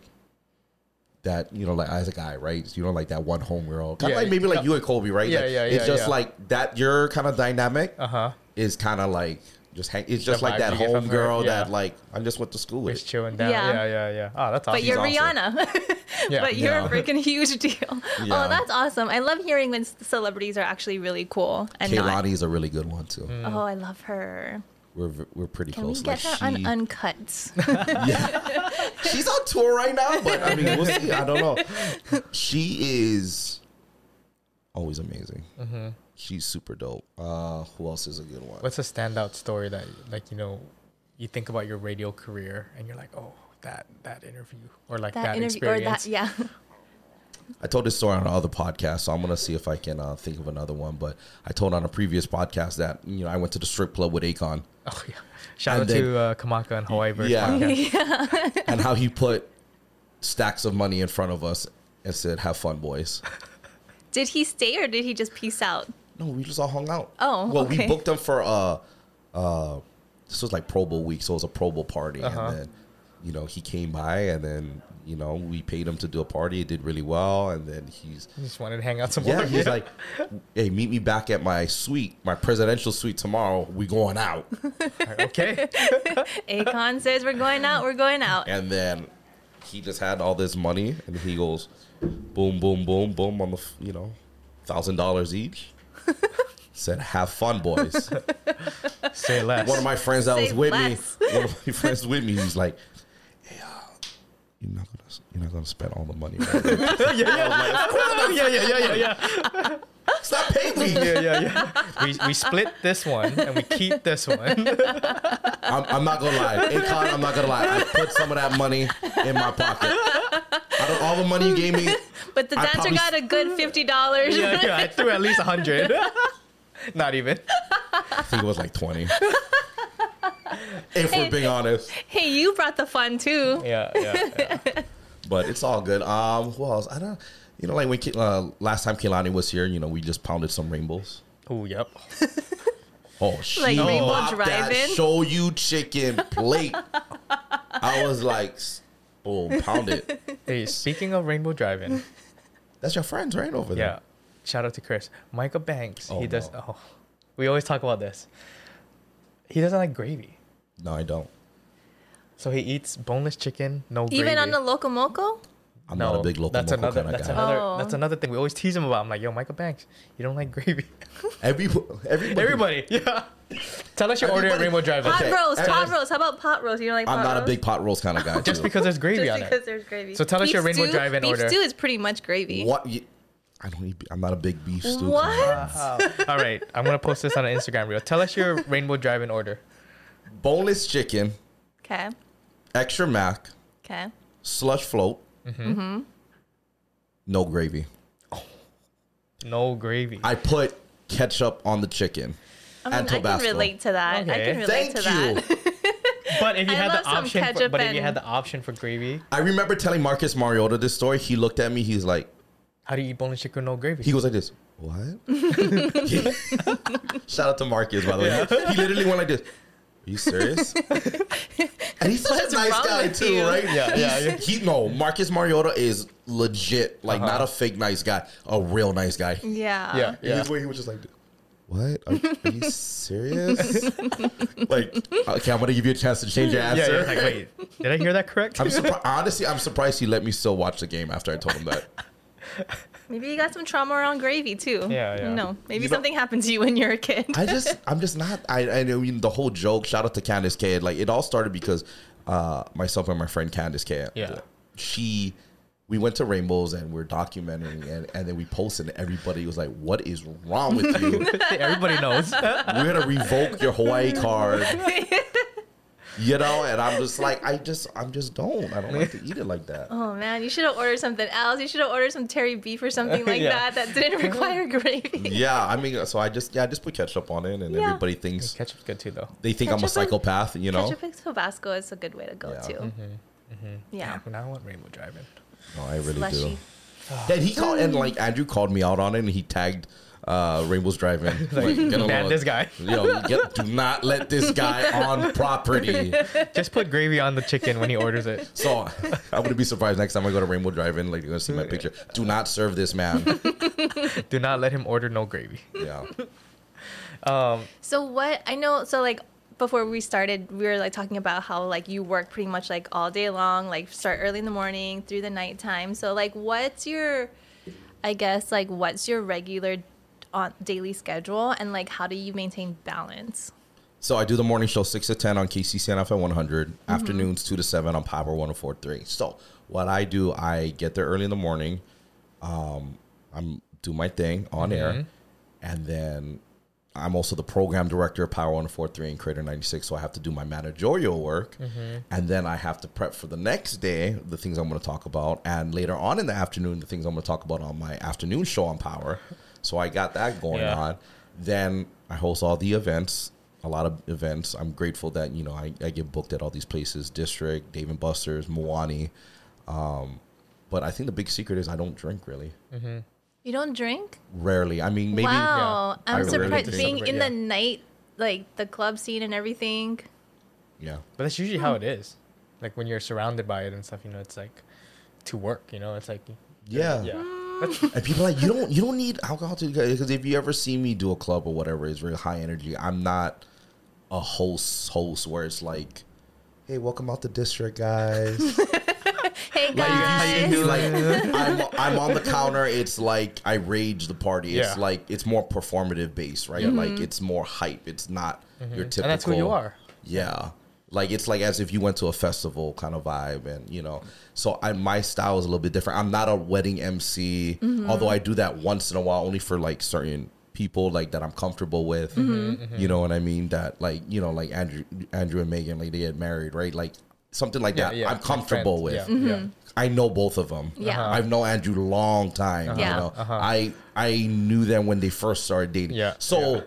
that, you know, like as a guy, right? You know, like that one homegirl. Kind of Yeah, like maybe like you and Kolby, right? Yeah, Like, yeah, It's yeah, just yeah. like that, your kind of dynamic Uh huh. is kind of like, just hang. It's just The like that you get home girl yeah. that like I just went to school with. Just chilling down. Yeah. Yeah, yeah, yeah. Oh, that's awesome. But you're awesome. Rihanna. Yeah. but you're Yeah. a freaking huge deal. Yeah. Oh, that's awesome. I love hearing when celebrities are actually really cool and not. Kehlani is a really good one too. Mm. Oh, I love her. We're we're pretty Can close. we get like her on she- Uncut? She's on tour right now, but I mean, we'll see. I don't know. She is always amazing. Mm-hmm. She's super dope. Uh, who else is a good one? What's a standout story that, like, you know, you think about your radio career and you're like, oh, that that interview or like that, that interview or experience. that, yeah. I told this story on another podcast, so I'm gonna see if I can uh, think of another one. But I told on a previous podcast that you know I went to the strip club with Akon Oh yeah. Shout And out then- to uh, Kamaka and Hawaii Verse Yeah. podcast. and how he put stacks of money in front of us and said, "Have fun, boys." Did he stay or did he just peace out? No, we just all hung out. Oh, well, we booked them for uh, uh, this was like Pro Bowl week, so it was a Pro Bowl party, Uh-huh. and then you know he came by, and then you know we paid him to do a party. It did really well, and then he's Just wanted to hang out some yeah, more. he's like, hey, meet me back at my suite, my presidential suite tomorrow. We going out, okay. Akon says we're going out, we're going out. and then he just had all this money, and he goes, boom, boom, boom, boom on the you know, thousand dollars each. Said, have fun, boys. Say less. one of my friends that Say was with less. me, one of my friends with me, he's like, "Hey, uh, you're not gonna, you're not gonna spend all the money. Right? yeah, yeah, yeah, yeah, yeah, Stop paying me. yeah, yeah, yeah. We, we split this one and we keep this one. I'm, I'm not gonna lie, Akon. I'm not gonna lie. I put some of that money in my pocket. Out of all the money you gave me, But the I dancer probably- got a good fifty dollars. yeah, yeah. I threw at least a hundred. Not even. I think it was like twenty. if we're being honest, Hey, you brought the fun too. Yeah, yeah. yeah. but it's all good. Um, who else? I don't. You know, like when Ke- uh, last time Kehlani was here, you know, we just pounded some rainbows. Oh, yep. Oh, she Like Rainbow popped that Drive-In? show you chicken plate. I was like, s- boom, pound it. Hey, speaking of Rainbow Drive-In, That's your friends right over there. yeah. Shout out to Chris. Micah Banks. Oh, he does. no. Oh, we always talk about this. He doesn't like gravy, No, I don't. so he eats boneless chicken, no gravy. Even on the locomoco? I'm not a big local that's moco another. kind of That's guy. another. Oh. That's another thing we always tease him about. I'm like, yo, Micah Banks, you don't like gravy. Every, everybody, Everybody, yeah. Tell us your order at Everybody- Rainbow Drive. Pot Okay, roast, and- pot roast. How about pot roast? You don't like pot I'm not a roast? big pot roast kind of guy. Just too. because there's gravy Just on because it. there's gravy. So tell us your Rainbow stew? Drive-In beef order. stew is pretty much gravy. what? You, I don't eat. I'm not a big beef stew. What? kind of guy. All right, I'm gonna post this on an Instagram reel. Tell us your Rainbow Drive-In order. Boneless chicken, Okay. extra mac, Okay. slush float, Mm-hmm. no gravy. No gravy. I put ketchup on the chicken I mean, and I can Tabasco. relate to that. I Okay. can relate Thank to you. that. But if you I had love the option, for, ketchup but if you had the option for gravy, I remember telling Marcus Mariota this story. He looked at me. He's like, how do you eat boneless chicken with no gravy? he goes like this. What? Shout out to Marcus, by the way. He literally went like this. Are you serious? and he's such What's a nice guy too, you? right? Yeah, yeah, yeah. He no, Marcus Mariota is legit, like Uh-huh. not a fake nice guy, a real nice guy. yeah. yeah, And yeah. his way he was just like, "What? Are, are you serious?" like, okay, I'm gonna give you a chance to change your answer. yeah. Like, wait, did I hear that correct? I'm surprised. Honestly, I'm surprised he let me still watch the game after I told him that. Maybe you got some trauma around gravy too. Yeah, yeah. No, maybe You something happened to you when you were a kid. I just, I'm just not. I, I mean, the whole joke. Shout out to Candace K. Like, it all started because uh, myself and my friend Candace K. Yeah. She, we went to Rainbows and we're documenting, and, and then we posted, and everybody was like, "What is wrong with you? Everybody knows. We're gonna revoke your Hawaii card." You know, and I'm just like, I just, I'm just don't. I don't like to eat it like that. oh man, you should have ordered something else. You should have ordered some teri beef or something like Yeah. that that didn't require gravy. Yeah, I mean, so I just, yeah, I just put ketchup on it, and Yeah. everybody thinks Ketchup's good too, though. they think I'm a Ketchup and- psychopath. You know, Ketchup and Tabasco is a good way to go Yeah. too. Mm-hmm, mm-hmm. Yeah. But now I want Rainbow Drive-In. No, I really Slushy. do. And he called, and like Andrew called me out on it, and he tagged uh, Rainbow's Drive-In. Like, get a Ban little- this guy. Yo, get, do not let this guy on property. Just put gravy on the chicken when he orders it. So I'm gonna be surprised next time I go to Rainbow Drive-In. Like you're gonna see my picture. Do not serve this man. Do not let him order no gravy. Yeah. Um, So what I know, so like before we started, we were like talking about how like you work pretty much like all day long, like start early in the morning through the nighttime. So like, what's your, I guess like what's your regular on daily schedule, and like how do you maintain balance? So I do the morning show six to ten on KCCN FM 100. Mm-hmm. Afternoons two to seven on Power 104.3. So what I do, I get there early in the morning. Um, I'm do my thing on air, mm-hmm. and then I'm also the program director of Power 104.3 and Krater 96. So I have to do my managerial work, and then I have to prep for the next day the things I'm going to talk about, and later on in the afternoon the things I'm going to talk about on my afternoon show on Power. So I got that going Yeah. on. Then I host all the events, a lot of events. I'm grateful that you know I, I get booked at all these places: District, Dave and Buster's, Moani. Um, but I think the big secret is I don't drink really. You don't drink? Rarely. I mean, maybe wow, yeah. I'm surprised drink. being in Yeah. the night, like the club scene and everything. yeah. But that's usually how hmm. it is. Like when you're surrounded by it and stuff, you know, it's like to work. You know, it's like Yeah. yeah. Hmm. And people are like you don't you don't need alcohol to because if you ever see me do a club or whatever, it's very high energy. I'm not a host host where it's like, hey, welcome out the district, guys. Hey Like, guys, if you see me, like I'm, I'm on the counter. It's like I rage the party. It's Yeah. like it's more performative based, right? Mm-hmm. Like it's more hype. It's not mm-hmm. your typical. And that's who you are. Yeah, like it's like as if you went to a festival kind of vibe, and you know. So I my style is a little bit different. I'm not a wedding MC, mm-hmm. although I do that once in a while, only for like certain people like that I'm comfortable with. You know what I mean? That like you know like Andrew Andrew and Megan like they get married, right? Like something like Yeah, that. yeah. I'm comfortable friends. with. Yeah, yeah. I know both of them. Yeah. Uh-huh. I've known Andrew a long time. Yeah. You know, I I knew them when they first started dating. Yeah, So yeah.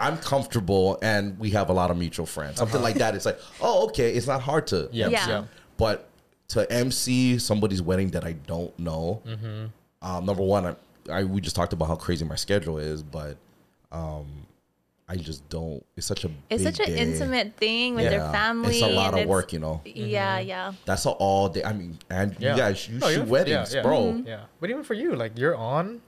I'm comfortable, and we have a lot of mutual friends. Something like that. It's like, oh, okay. It's not hard to. Yeah. Yeah. yeah. But to MC somebody's wedding that I don't know, Mm-hmm. um, number one, I, I we just talked about how crazy my schedule is, but um, I just don't. It's such a it's big such an day. intimate thing with their family. It's a lot of work, you know. Yeah, yeah. That's all day. I mean, and Mm-hmm. Yeah. you guys, you No, shoot weddings, yeah, yeah. bro. Yeah, but even for you, like you're on,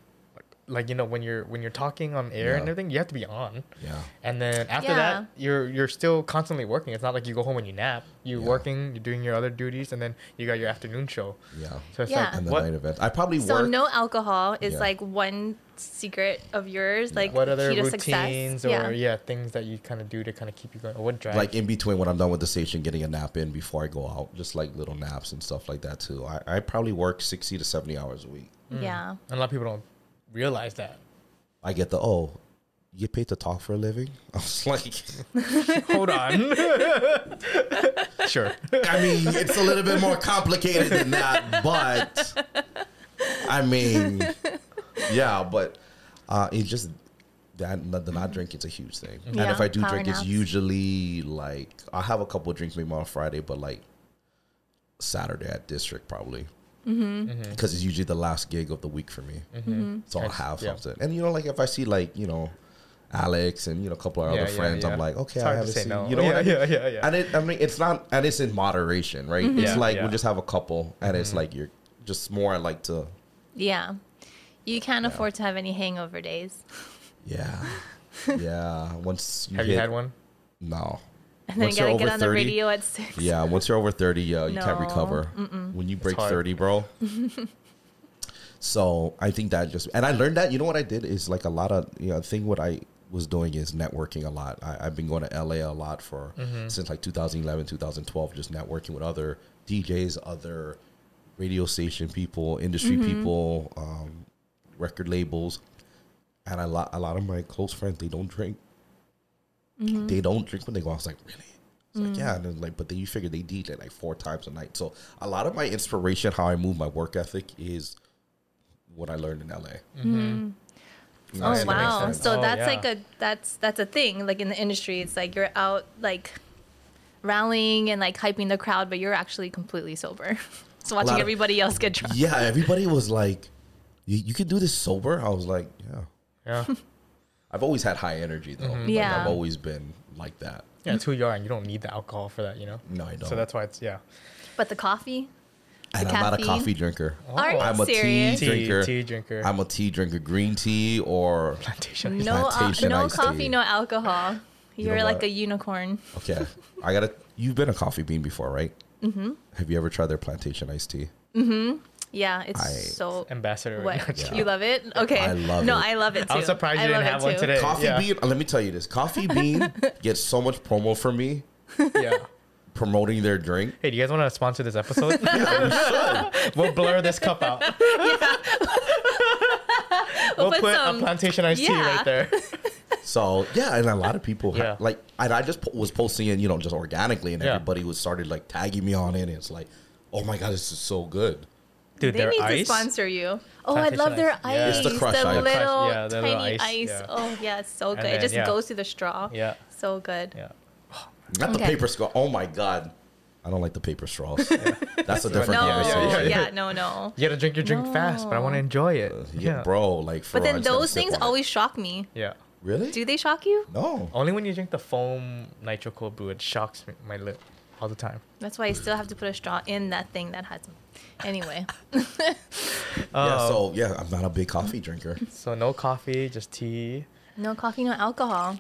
like you know when you're when you're talking on air and everything, you have to be on. Yeah. And then after Yeah. that, you're you're still constantly working. It's not like you go home and you nap. You're Yeah. working, you're doing your other duties, and then you got your afternoon show. Yeah. So it's Yeah. like And the what night event. I probably So work. no alcohol is Yeah. like one secret of yours, like what other routines success. or yeah. yeah. things that you kind of do to kind of keep you going. Or what drives like in between when I'm done with the station, getting a nap in before I go out, just like little naps and stuff like that too. I, I probably work sixty to seventy hours a week. yeah. Mm. And a lot of people don't realize that. I get the oh, you get paid to talk for a living. I was like, Hold on. sure. I mean, it's a little bit more complicated than that, but I mean, yeah, but uh, it's just that the not drinking is a huge thing. And if I do power drink, it's usually like I have a couple of drinks maybe on Friday, but like Saturday at District probably. Mm-hmm. mm-hmm. Because it's usually the last gig of the week for me, mm-hmm. Mm-hmm. so I'll have Yeah. something. And you know, like if I see like you know Alex and you know a couple of Yeah, other yeah, friends, yeah. I'm like, okay, It's I hard to haven't say seen. no. You know, Yeah, what I mean? yeah, yeah, yeah. And it, I mean, it's not, and it's in moderation, right? It's Yeah, like yeah. we just have a couple, and it's like you're just more like to, Yeah. You can't afford to have any hangover days. yeah, yeah. Once you Have hit, you had one? No. And then you Once you're gotta get over on the 30, radio at six. Yeah, once you're over thirty, uh, you can't recover. No. recover. When you break thirty, bro. so I think that just, and I learned that. You know what I did is like a lot of, you know, the thing what I was doing is networking a lot. I, I've been going to LA a lot for since like 2011, 2012, just networking with other DJs, other radio station people, industry people, um, record labels, and a lot, a lot of my close friends they don't drink. Mm-hmm. They don't drink when they go. out. I was like, really? It's like, mm-hmm. yeah, and then like, but then you figure they DJ like four times a night. So a lot of my inspiration, how I move my work ethic, is what I learned in LA. Mm-hmm. Oh Yes, that makes wow! sense. So Oh, that's yeah. like a that's that's a thing. Like in the industry, it's like you're out like rallying and like hyping the crowd, but you're actually completely sober. so watching lot of- everybody else get drunk. Yeah, everybody was like, you, you can do this sober. I was like, yeah. Yeah. I've always had high energy though. Like, Yeah. I've always been like that. Yeah, it's who you are, and you don't need the alcohol for that, you know. No, I don't. So that's why it's yeah. But the coffee, and the I'm not a coffee drinker. Are you I'm a serious? tea Tea, drinker. tea drinker. I'm a tea drinker. Green tea or plantation. no uh, Plantation no coffee, tea. no alcohol. You You're know like what? a unicorn. Okay, I gotta. You've been a coffee bean before, right? Mm-hmm. Have you ever tried their plantation iced tea? Yeah, it's I- so. Ambassador. What Yeah. you love it? Okay, I love no, it. I love it too. I'm surprised you I didn't love it have one too. today. Coffee yeah. bean. Let me tell you this. Coffee bean gets so much promo from me Yeah. promoting their drink. Hey, do you guys want to sponsor this episode? we'll blur this cup out. we'll, put put, some- a plantation iced tea right there. So yeah, and a lot of people ha- Yeah. like, and I just po- was posting it, you know, just organically, and Yeah. everybody was started like tagging me on it. And it's like, oh my god, this is so good. Dude, They need ice. to sponsor you. Oh, I love their ice. ice. Yeah. It's the crush ice. little Crush, yeah, the tiny little ice, ice. yeah. Oh yeah, it's so And good. it just yeah. goes through the straw. Yeah. So good. Yeah. Not the Okay. paper straw. Oh my god, I don't like the paper straws. That's a different No, Yeah, conversation. yeah, yeah, yeah. no, no. You gotta drink your drink fast, but I want to enjoy it. Uh, yeah, Yeah. bro. Like, for But then those things on it. always shock me. Yeah. really Do they shock you? no. Only when you drink the foam nitro cold brew, it shocks me- my lip all the time. That's why you still have to put a straw in that thing that has. Anyway, yeah, Oh. so yeah, I'm not a big coffee drinker. So no coffee, just tea. no coffee, no alcohol.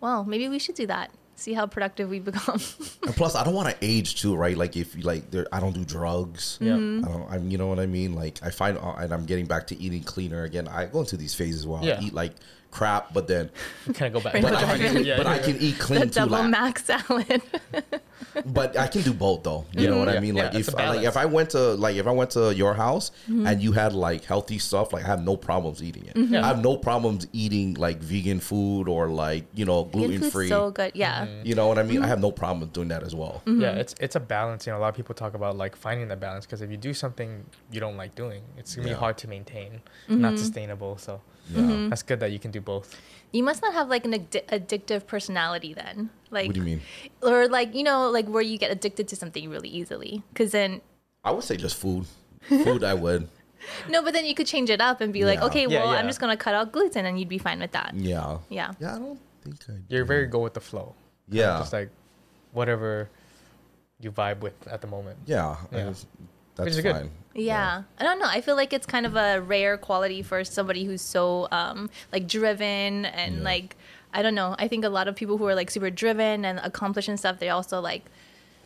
Well, maybe we should do that. See how productive we become. And plus, I don't want to age too, right? Like if you like, there, I don't do drugs. Yeah. Mm-hmm. I don't. I'm, you know what I mean? Like I find, uh, and I'm getting back to eating cleaner again. I go into these phases where I eat like crap, but then, Can I go back? Right, but, I, drive-in. can, but I can eat the clean too. double Like, mac salad. but I can do both though. You know what I mean? Like it's if a like if I went to like if I went to your house Mm-hmm. and you had like healthy stuff, like I have no problems eating it. Yeah. I have no problems eating like vegan food or like you know Vegan gluten food's free. so good. Yeah. You know what I mean? Mm-hmm. I have no problem doing that as well. Yeah, it's it's a balance. You know, a lot of people talk about like finding the balance because if you do something you don't like doing, it's gonna Yeah. be hard to maintain, Mm-hmm. not sustainable. So Yeah. Mm-hmm. that's good that you can do both. You must not have like an addi- addictive personality then. Like, What do you mean? or like you know, like where you get addicted to something really easily. Because then, I would say just food. Food, I would. no, but then you could change it up and be like, Yeah. okay, Yeah, well, I'm just gonna cut out gluten, and you'd be fine with that. Yeah. Yeah. Yeah, I don't think I. You're very go with the flow. Yeah. just like whatever you vibe with at the moment. Yeah. I Yeah. Just- that's is good. fine. Yeah. I don't know. I feel like it's kind of a rare quality for somebody who's so um like driven and Yeah. like I don't know. I think a lot of people who are like super driven and accomplished and stuff, they also like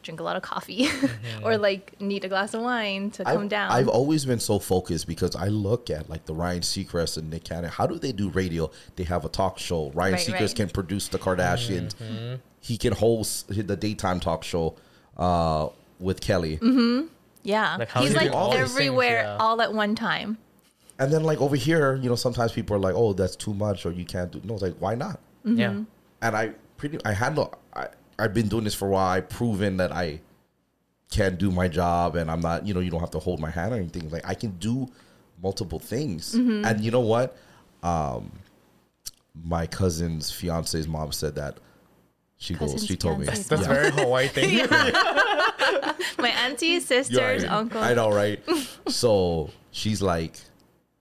drink a lot of coffee or like need a glass of wine to come I've, down. I've always been so focused because I look at like the Ryan Seacrest and Nick Cannon. How do they do radio? They have a talk show. Ryan Right, Seacrest right. can produce the Kardashians. He can host the daytime talk show uh, with Kelly. Yeah. Like, how He's do you like do all these things? everywhere Yeah. all at one time. And then like over here, you know, sometimes people are like, "Oh, that's too much," or "You can't do." No, it's like, why not? Mm-hmm. Yeah, and I pretty I handle I I've been doing this for a while. I've proven that I can do my job and I'm not, you know, you don't have to hold my hand or anything. Like I can do multiple things. Mm-hmm. And you know what? Um my cousin's fiance's mom said that. She goes, she told me. fiance's that's Yeah. very Hawaii thing. My auntie, You're sisters, right. uncle. I know, right? so she's like,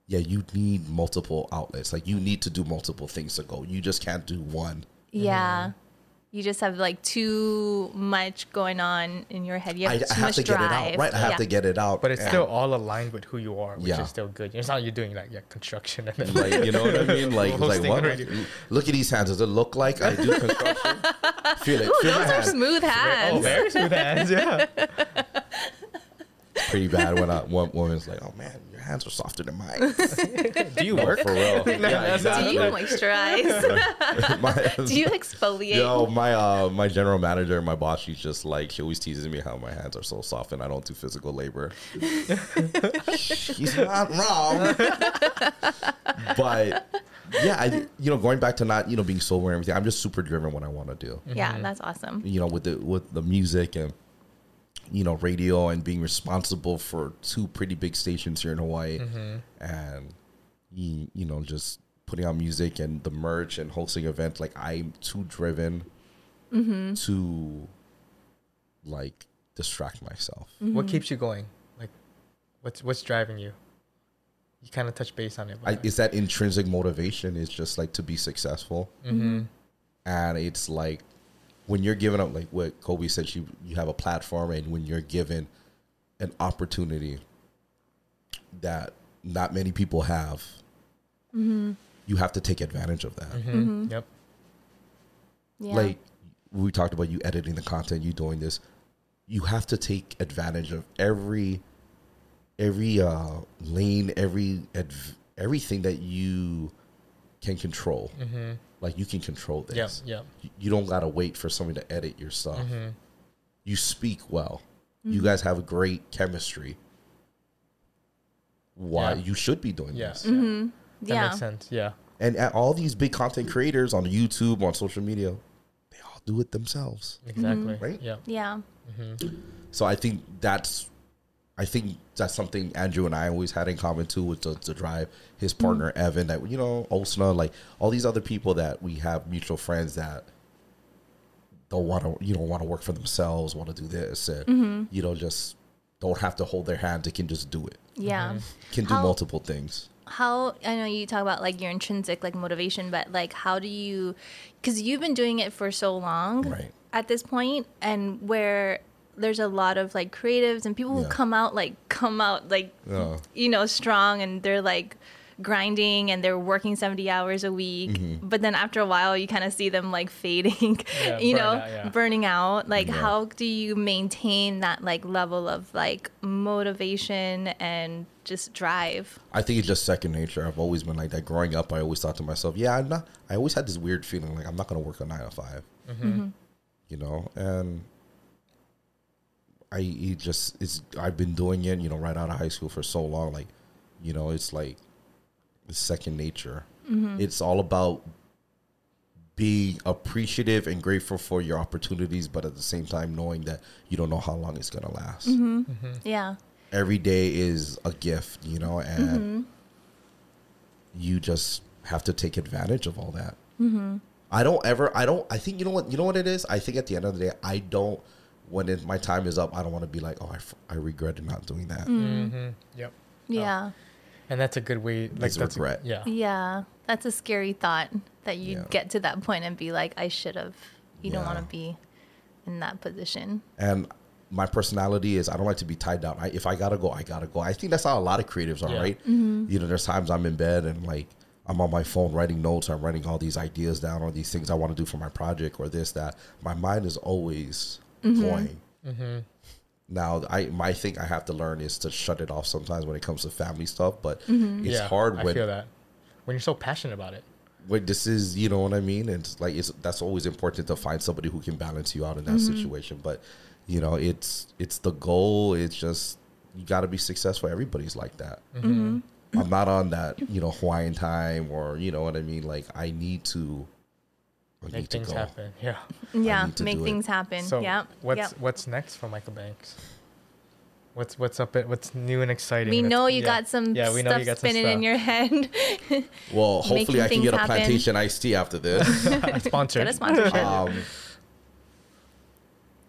Yeah, you need multiple outlets. Like you need to do multiple things to go. You just can't do one. Yeah. You just have like too much going on in your head. You I, have I too have much to get it out. Right. I have Yeah. to get it out. But it's And- still all aligned with who you are, which Yeah. is still good. It's not you're doing like yeah construction and then like you know what I mean? Like like what? radio. Look at these hands. Does it look like I do construction? Feel it. Ooh, Feel my those are hands. smooth oh hands. very smooth hands. Yeah, Pretty bad when a one woman's like, "Oh man, your hands are softer than mine." do you work? For real. yeah, that's- Do you moisturize? My- Do you exfoliate? Yo, my uh, my general manager, my boss, she's just like she always teases me how my hands are so soft and I don't do physical labor. she's not wrong, but yeah, I you know going back to not you know being sober and everything, I'm just super driven what I want to do. Yeah, that's awesome. you know with the with the music and you know radio and being responsible for two pretty big stations here in Hawaii mm-hmm. and you, you know just putting out music and the merch and hosting events like I'm too driven mm-hmm. to like distract myself. What mm-hmm. keeps you going? Like, what's what's driving you? You kind of touch base on it. I, But it's that intrinsic motivation is just like to be successful mm-hmm. and it's like when you're given up like what Kolby said you you have a platform and when you're given an opportunity that not many people have you have to take advantage of that Mm-hmm. Yep. Yeah. Like we talked about you editing the content, you doing this. You have to take advantage of every every uh lane, every adv- everything that you can control. Like you can control this. yeah. You- You don't gotta wait for somebody to edit your stuff. Mm-hmm. You speak well. You guys have a great chemistry. Why Yeah. you should be doing Yeah. this? That Mm-hmm. yeah. makes sense. Yeah. And at all these big content creators on YouTube, on social media, they all do it themselves. Exactly. Right? Yeah. Yeah. So I think that's, I think that's something Andrew and I always had in common too, with the, the drive. His mm. partner Evan, that you know, Osna, like all these other people that we have mutual friends that don't want to, you know, want to work for themselves, want to do this, and mm-hmm. you know, just don't have to hold their hand. They can just do it. Yeah. Mm-hmm. Can do How- multiple things. how i know you talk about like your intrinsic like motivation but like how do you because you've been doing it for so long Right. at this point and where there's a lot of like creatives and people who come out like come out like Yeah. you know strong and they're like grinding and they're working 70 hours a week Mm-hmm. but then after a while you kind of see them like fading Yeah, you know out, yeah. burning out like Yeah. how do you maintain that like level of like motivation and just drive I think it's just second nature. I've always been like that. Growing up, I always thought to myself, "Yeah, I'm not." I always had this weird feeling like I'm not going to work a nine to 5 You know, and I it just it's I've been doing it, you know, right out of high school for so long. Like, you know, it's like it's second nature. Mm-hmm. It's all about being appreciative and grateful for your opportunities, but at the same time knowing that you don't know how long it's going to last mm-hmm. Mm-hmm. yeah every day is a gift, you know, and you just have to take advantage of all that. I don't ever, I don't, I think, you know what, you know what it is? I think at the end of the day, I don't, when it, my time is up, I don't want to be like, oh, I, f- I regretted not doing that. Mm-hmm. Yep. yeah And that's a good way. Like It's that's a- regret. yeah. Yeah, that's a scary thought that you Yeah. get to that point and be like, I should have. You don't want to be in that position. And my personality is I don't like to be tied down. I, if I gotta go, I gotta go. I think that's how a lot of creatives are, Yeah. right? You know, there's times I'm in bed and like I'm on my phone writing notes. I'm writing all these ideas down or these things I want to do for my project or this that. My mind is always Mm-hmm. going. Mm-hmm. Now, I my thing I have to learn is to shut it off sometimes when it comes to family stuff. But mm-hmm. it's yeah, hard I when feel that when you're so passionate about it. when this is you know what I mean. And it's like it's that's always important to find somebody who can balance you out in that situation. But you know, it's it's the goal. It's just you got to be successful. Everybody's like that. I'm not on that you know Hawaiian time or you know what I mean. Like I need to I Make things go. happen. Yeah. Yeah, make do it. things happen. So yeah. what's yeah. what's next for Micah Banks? What's what's up? At, what's new and exciting? We know you yeah. got some Yeah, we know stuff you got some spinning in stuff. your head. Well, hopefully I can get a happen. plantation iced tea after this. sponsored. Get a sponsorship. um,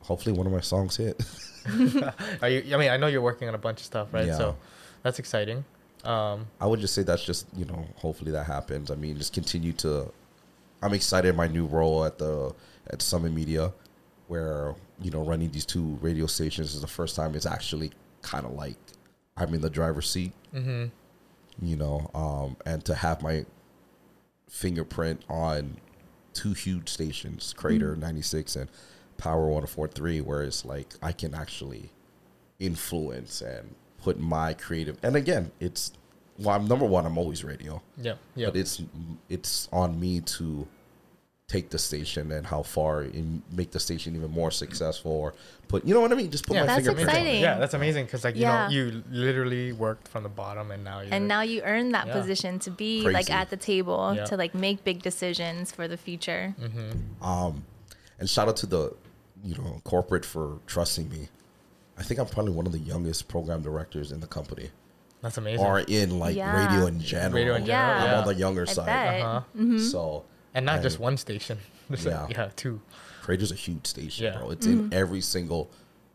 hopefully one of my songs hit. Are you, I mean, I know you're working on a bunch of stuff, right? Yeah. So that's exciting. Um, I would just say that's just you know hopefully that happens. I mean, just continue to. I'm excited my new role at the at Summit Media, where you know running these two radio stations is the first time it's actually kind of like I'm in the driver's seat. mm-hmm. You know, um, and to have my fingerprint on two huge stations, Krater 96 and Power 1043, where it's like I can actually influence and put my creative. And again, it's well, I'm number one. I'm always radio, Yeah. Yeah. but it's it's on me to take the station and how far and make the station even more successful or put you know what I mean. Just put yeah, my That's fingerprint on it. Yeah, that's amazing because like you know you literally worked from the bottom and now you're and now you earn that Yeah. position to be like at the table Yeah. to like make big decisions for the future. Um, and shout out to the, you know, corporate for trusting me. I think I'm probably one of the youngest program directors in the company, that's amazing. or in like Yeah. radio in general. Radio in general, I'm yeah. on the younger I side, uh-huh. Mm-hmm. so and not and just one station. There's like- Yeah. yeah, two. Krater's a huge station, Yeah. bro. It's in mm-hmm. every single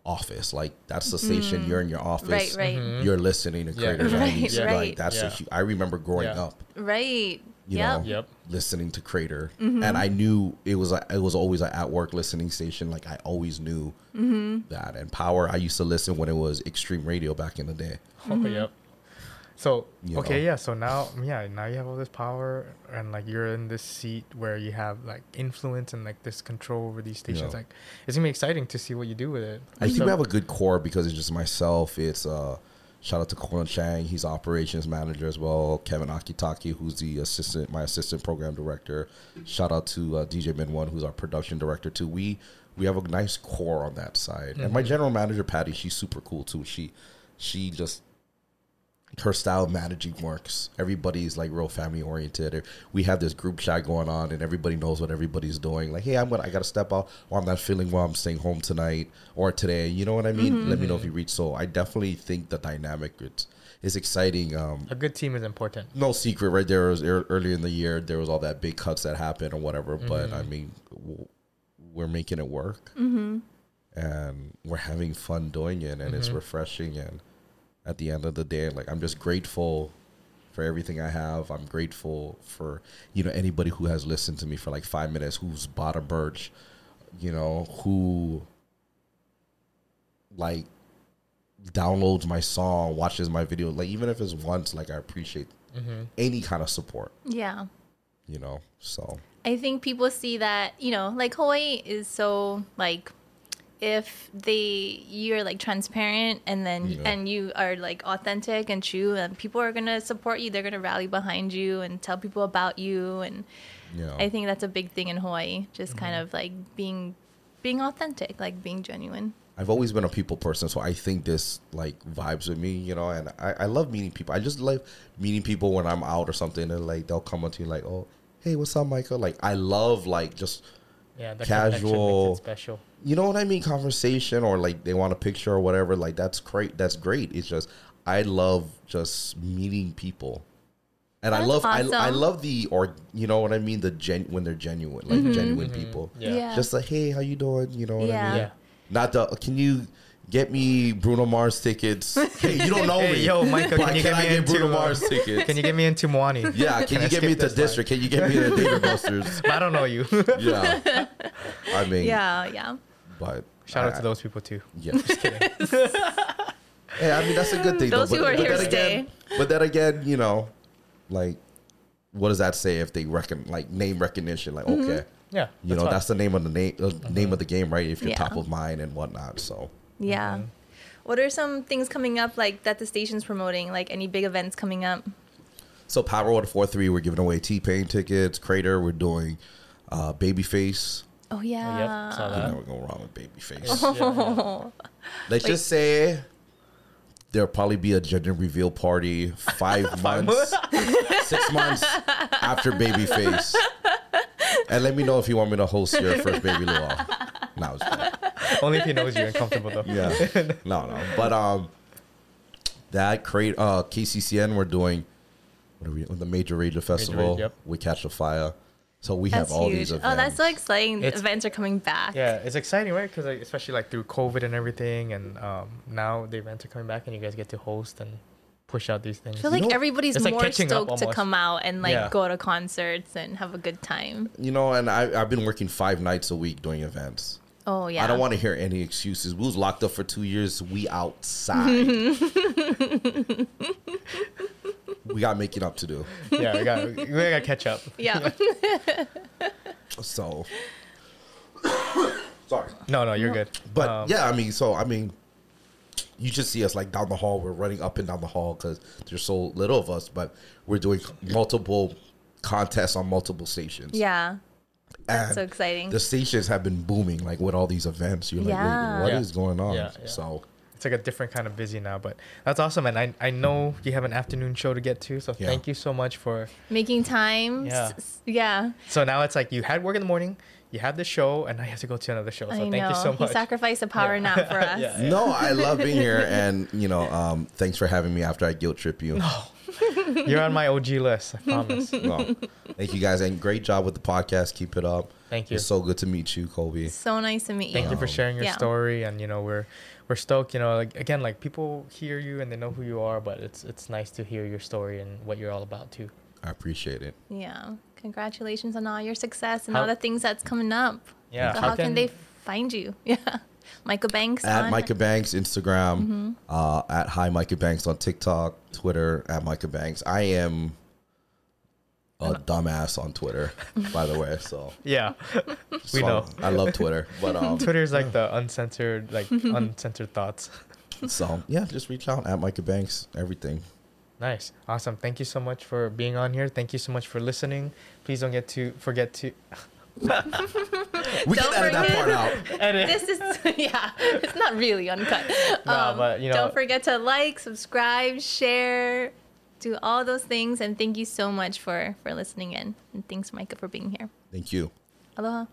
office. Like that's the station. Mm-hmm. You're in your office. Right, right. You're listening to Mm-hmm. Yeah. Krater Right, 90s. right. Like that's a Yeah. hu- I remember growing Yeah. up. Right. you Yep. know, Yep. listening to Krater, and I knew it was a, it was always an at work listening station. Like I always knew that. And Power, I used to listen when it was Extreme Radio back in the day. Oh, yep. So You okay, know? yeah. So now, yeah, now you have all this power, and like you're in this seat where you have like influence and like this control over these stations. Yeah. Like, it's gonna be exciting to see what you do with it. I think So- we have a good core because it's just myself. It's uh, shout out to Colin Chang, he's operations manager as well. Kevin Akitaki, who's the assistant, my assistant program director. Shout out to uh, DJ Minwan, who's our production director too. We we have a nice core on that side, and my general manager Patty, she's super cool too. She she just her style of managing works. Everybody's like real family oriented. We have this group chat going on, and everybody knows what everybody's doing. Like, hey, I'm gonna, I gotta step out, or I'm not feeling well. I'm staying home tonight or today. You know what I mean? Let me know if mm-hmm. you reach. So I definitely think the dynamic it's is exciting. Um, a good team is important. no secret, right? There was ear- earlier in the year, there was all that big cuts that happened or whatever. But I mm-hmm. mean, w- we're making it work, mm-hmm. and we're having fun doing it, and it's refreshing. And at the end of the day, like I'm just grateful for everything I have. I'm grateful for you know anybody who has listened to me for like five minutes, who's bought a birch, you know, who like downloads my song, watches my video, like even if it's once, like I appreciate mm-hmm. any kind of support, Yeah. you know. So I think people see that, you know, like Hawaii is so like if they you're like transparent and then Yeah. and you are like authentic and true and people are going to support you, they're going to rally behind you and tell people about you and you know, I think that's a big thing in Hawaii, just kind Mm-hmm. of like being being authentic, like being genuine. I've always been a people person, so I think this like vibes with me, you know. And I, I love meeting people. I just love meeting people when I'm out or something, and like they'll come up to you like, "Oh, hey, what's up, Michael?" Like I love like just Yeah, the Casual. makes it special. You know what I mean, conversation or like they want a picture or whatever. Like that's great. That's great. It's just I love just meeting people, and I That's love I, I love the or you know what I mean the gen when they're genuine, like genuine people. Yeah. Yeah. Just like, hey, how you doing? You know what I mean? Yeah. Not the. Can you get me Bruno Mars tickets? hey, you don't know Hey, me. yo, Michael, can you can get I me get into, Bruno uh, Mars tickets? Can you get me into Moani? Yeah, can, I you get me skip to this line? district? Can you get me to Dave and Busters? I don't know you. Yeah, I mean, Yeah, yeah. But Shout out to those people too. Yeah, just kidding. hey, I mean that's a good thing. Those though. who are here then stay. again, but then again, you know, like, what does that say if they reckon like name recognition? Like, Mm-hmm. okay, Yeah. you know, fine. that's the name of the name uh, name of the game, right? If you're Yeah. top of mind and whatnot. So Yeah. Mm-hmm. What are some things coming up like that the station's promoting? Like any big events coming up? So Power Water Four Three, we're giving away T Pain tickets. Crater, we're doing uh, Babyface. Oh yeah. saw You that. never go wrong with Babyface. Yeah, yeah. Let's just say there'll probably be a gender reveal party five months, six months after Babyface. And let me know if you want me to host your first baby luau. No, I was kidding. Only if he knows you're uncomfortable though. yeah, no, no. But um, that create uh KCCN we're doing what are we the Mayjah Rayjah Festival. yep. We catch a fire. So we That's have all huge. these Oh, that's so exciting. It's- events are coming back. Yeah, it's exciting, right? Because like, especially like through COVID and everything, and um, now the events are coming back, and you guys get to host and push out these things. I feel like know, everybody's it's like more catching stoked to come out and like Yeah. go to concerts and have a good time. you know, and I I've been working five nights a week doing events. Oh yeah. I don't want to hear any excuses. We was locked up for two years. We outside. we got making up to do. yeah, we got we got to catch up. Yeah. So, sorry, No, no, you're good. but Um, yeah, I mean, so I mean, you just see us like down the hall. We're running up and down the hall because there's so little of us, but we're doing multiple contests on multiple stations. yeah. and so exciting. The stations have been booming, like with all these events. You're like, Yeah. wait, what Yeah. is going on? Yeah, yeah. So. It's like a different kind of busy now, but that's awesome. And I I know you have an afternoon show to get to, so Yeah. thank you so much for. Making time. Yeah. S- s- yeah. So now it's like you had work in the morning, you had the show, and now you have to go to another show. So I thank know. you so much. He sacrificed a power Yeah. nap for us. Yeah. No, I love being here, and you know, um, thanks for having me after I guilt trip you. no. You're on my OG list. I promise. No. Thank you guys, and great job with the podcast. Keep it up. Thank you. It's so good to meet you, Kolby. So nice to meet you. Thank you. you for sharing your Yeah. story, and you know we're we're stoked. You know, like again, like people hear you and they know who you are, but it's it's nice to hear your story and what you're all about too. I appreciate it. Yeah. Congratulations on all your success and How- all the things that's coming up. Yeah, So how how, can, can- they find you? Yeah. Micah Banks at on Micah Banks Instagram, uh, at Hi Micah Banks on TikTok, Twitter at Micah Banks. I am a dumbass on Twitter, by the way. So Yeah, we know. I love Twitter, but um, Twitter's like the uncensored, like uncensored thoughts. so yeah, just reach out at Micah Banks. Everything. Nice, awesome. Thank you so much for being on here. Thank you so much for listening. Please don't get to forget to We Don't can edit that part out. edit. this is yeah it's not really uncut Nah, um, but, you know- don't forget to like subscribe share do all those things and thank you so much for for listening in. And thanks micah for being here. Thank you. aloha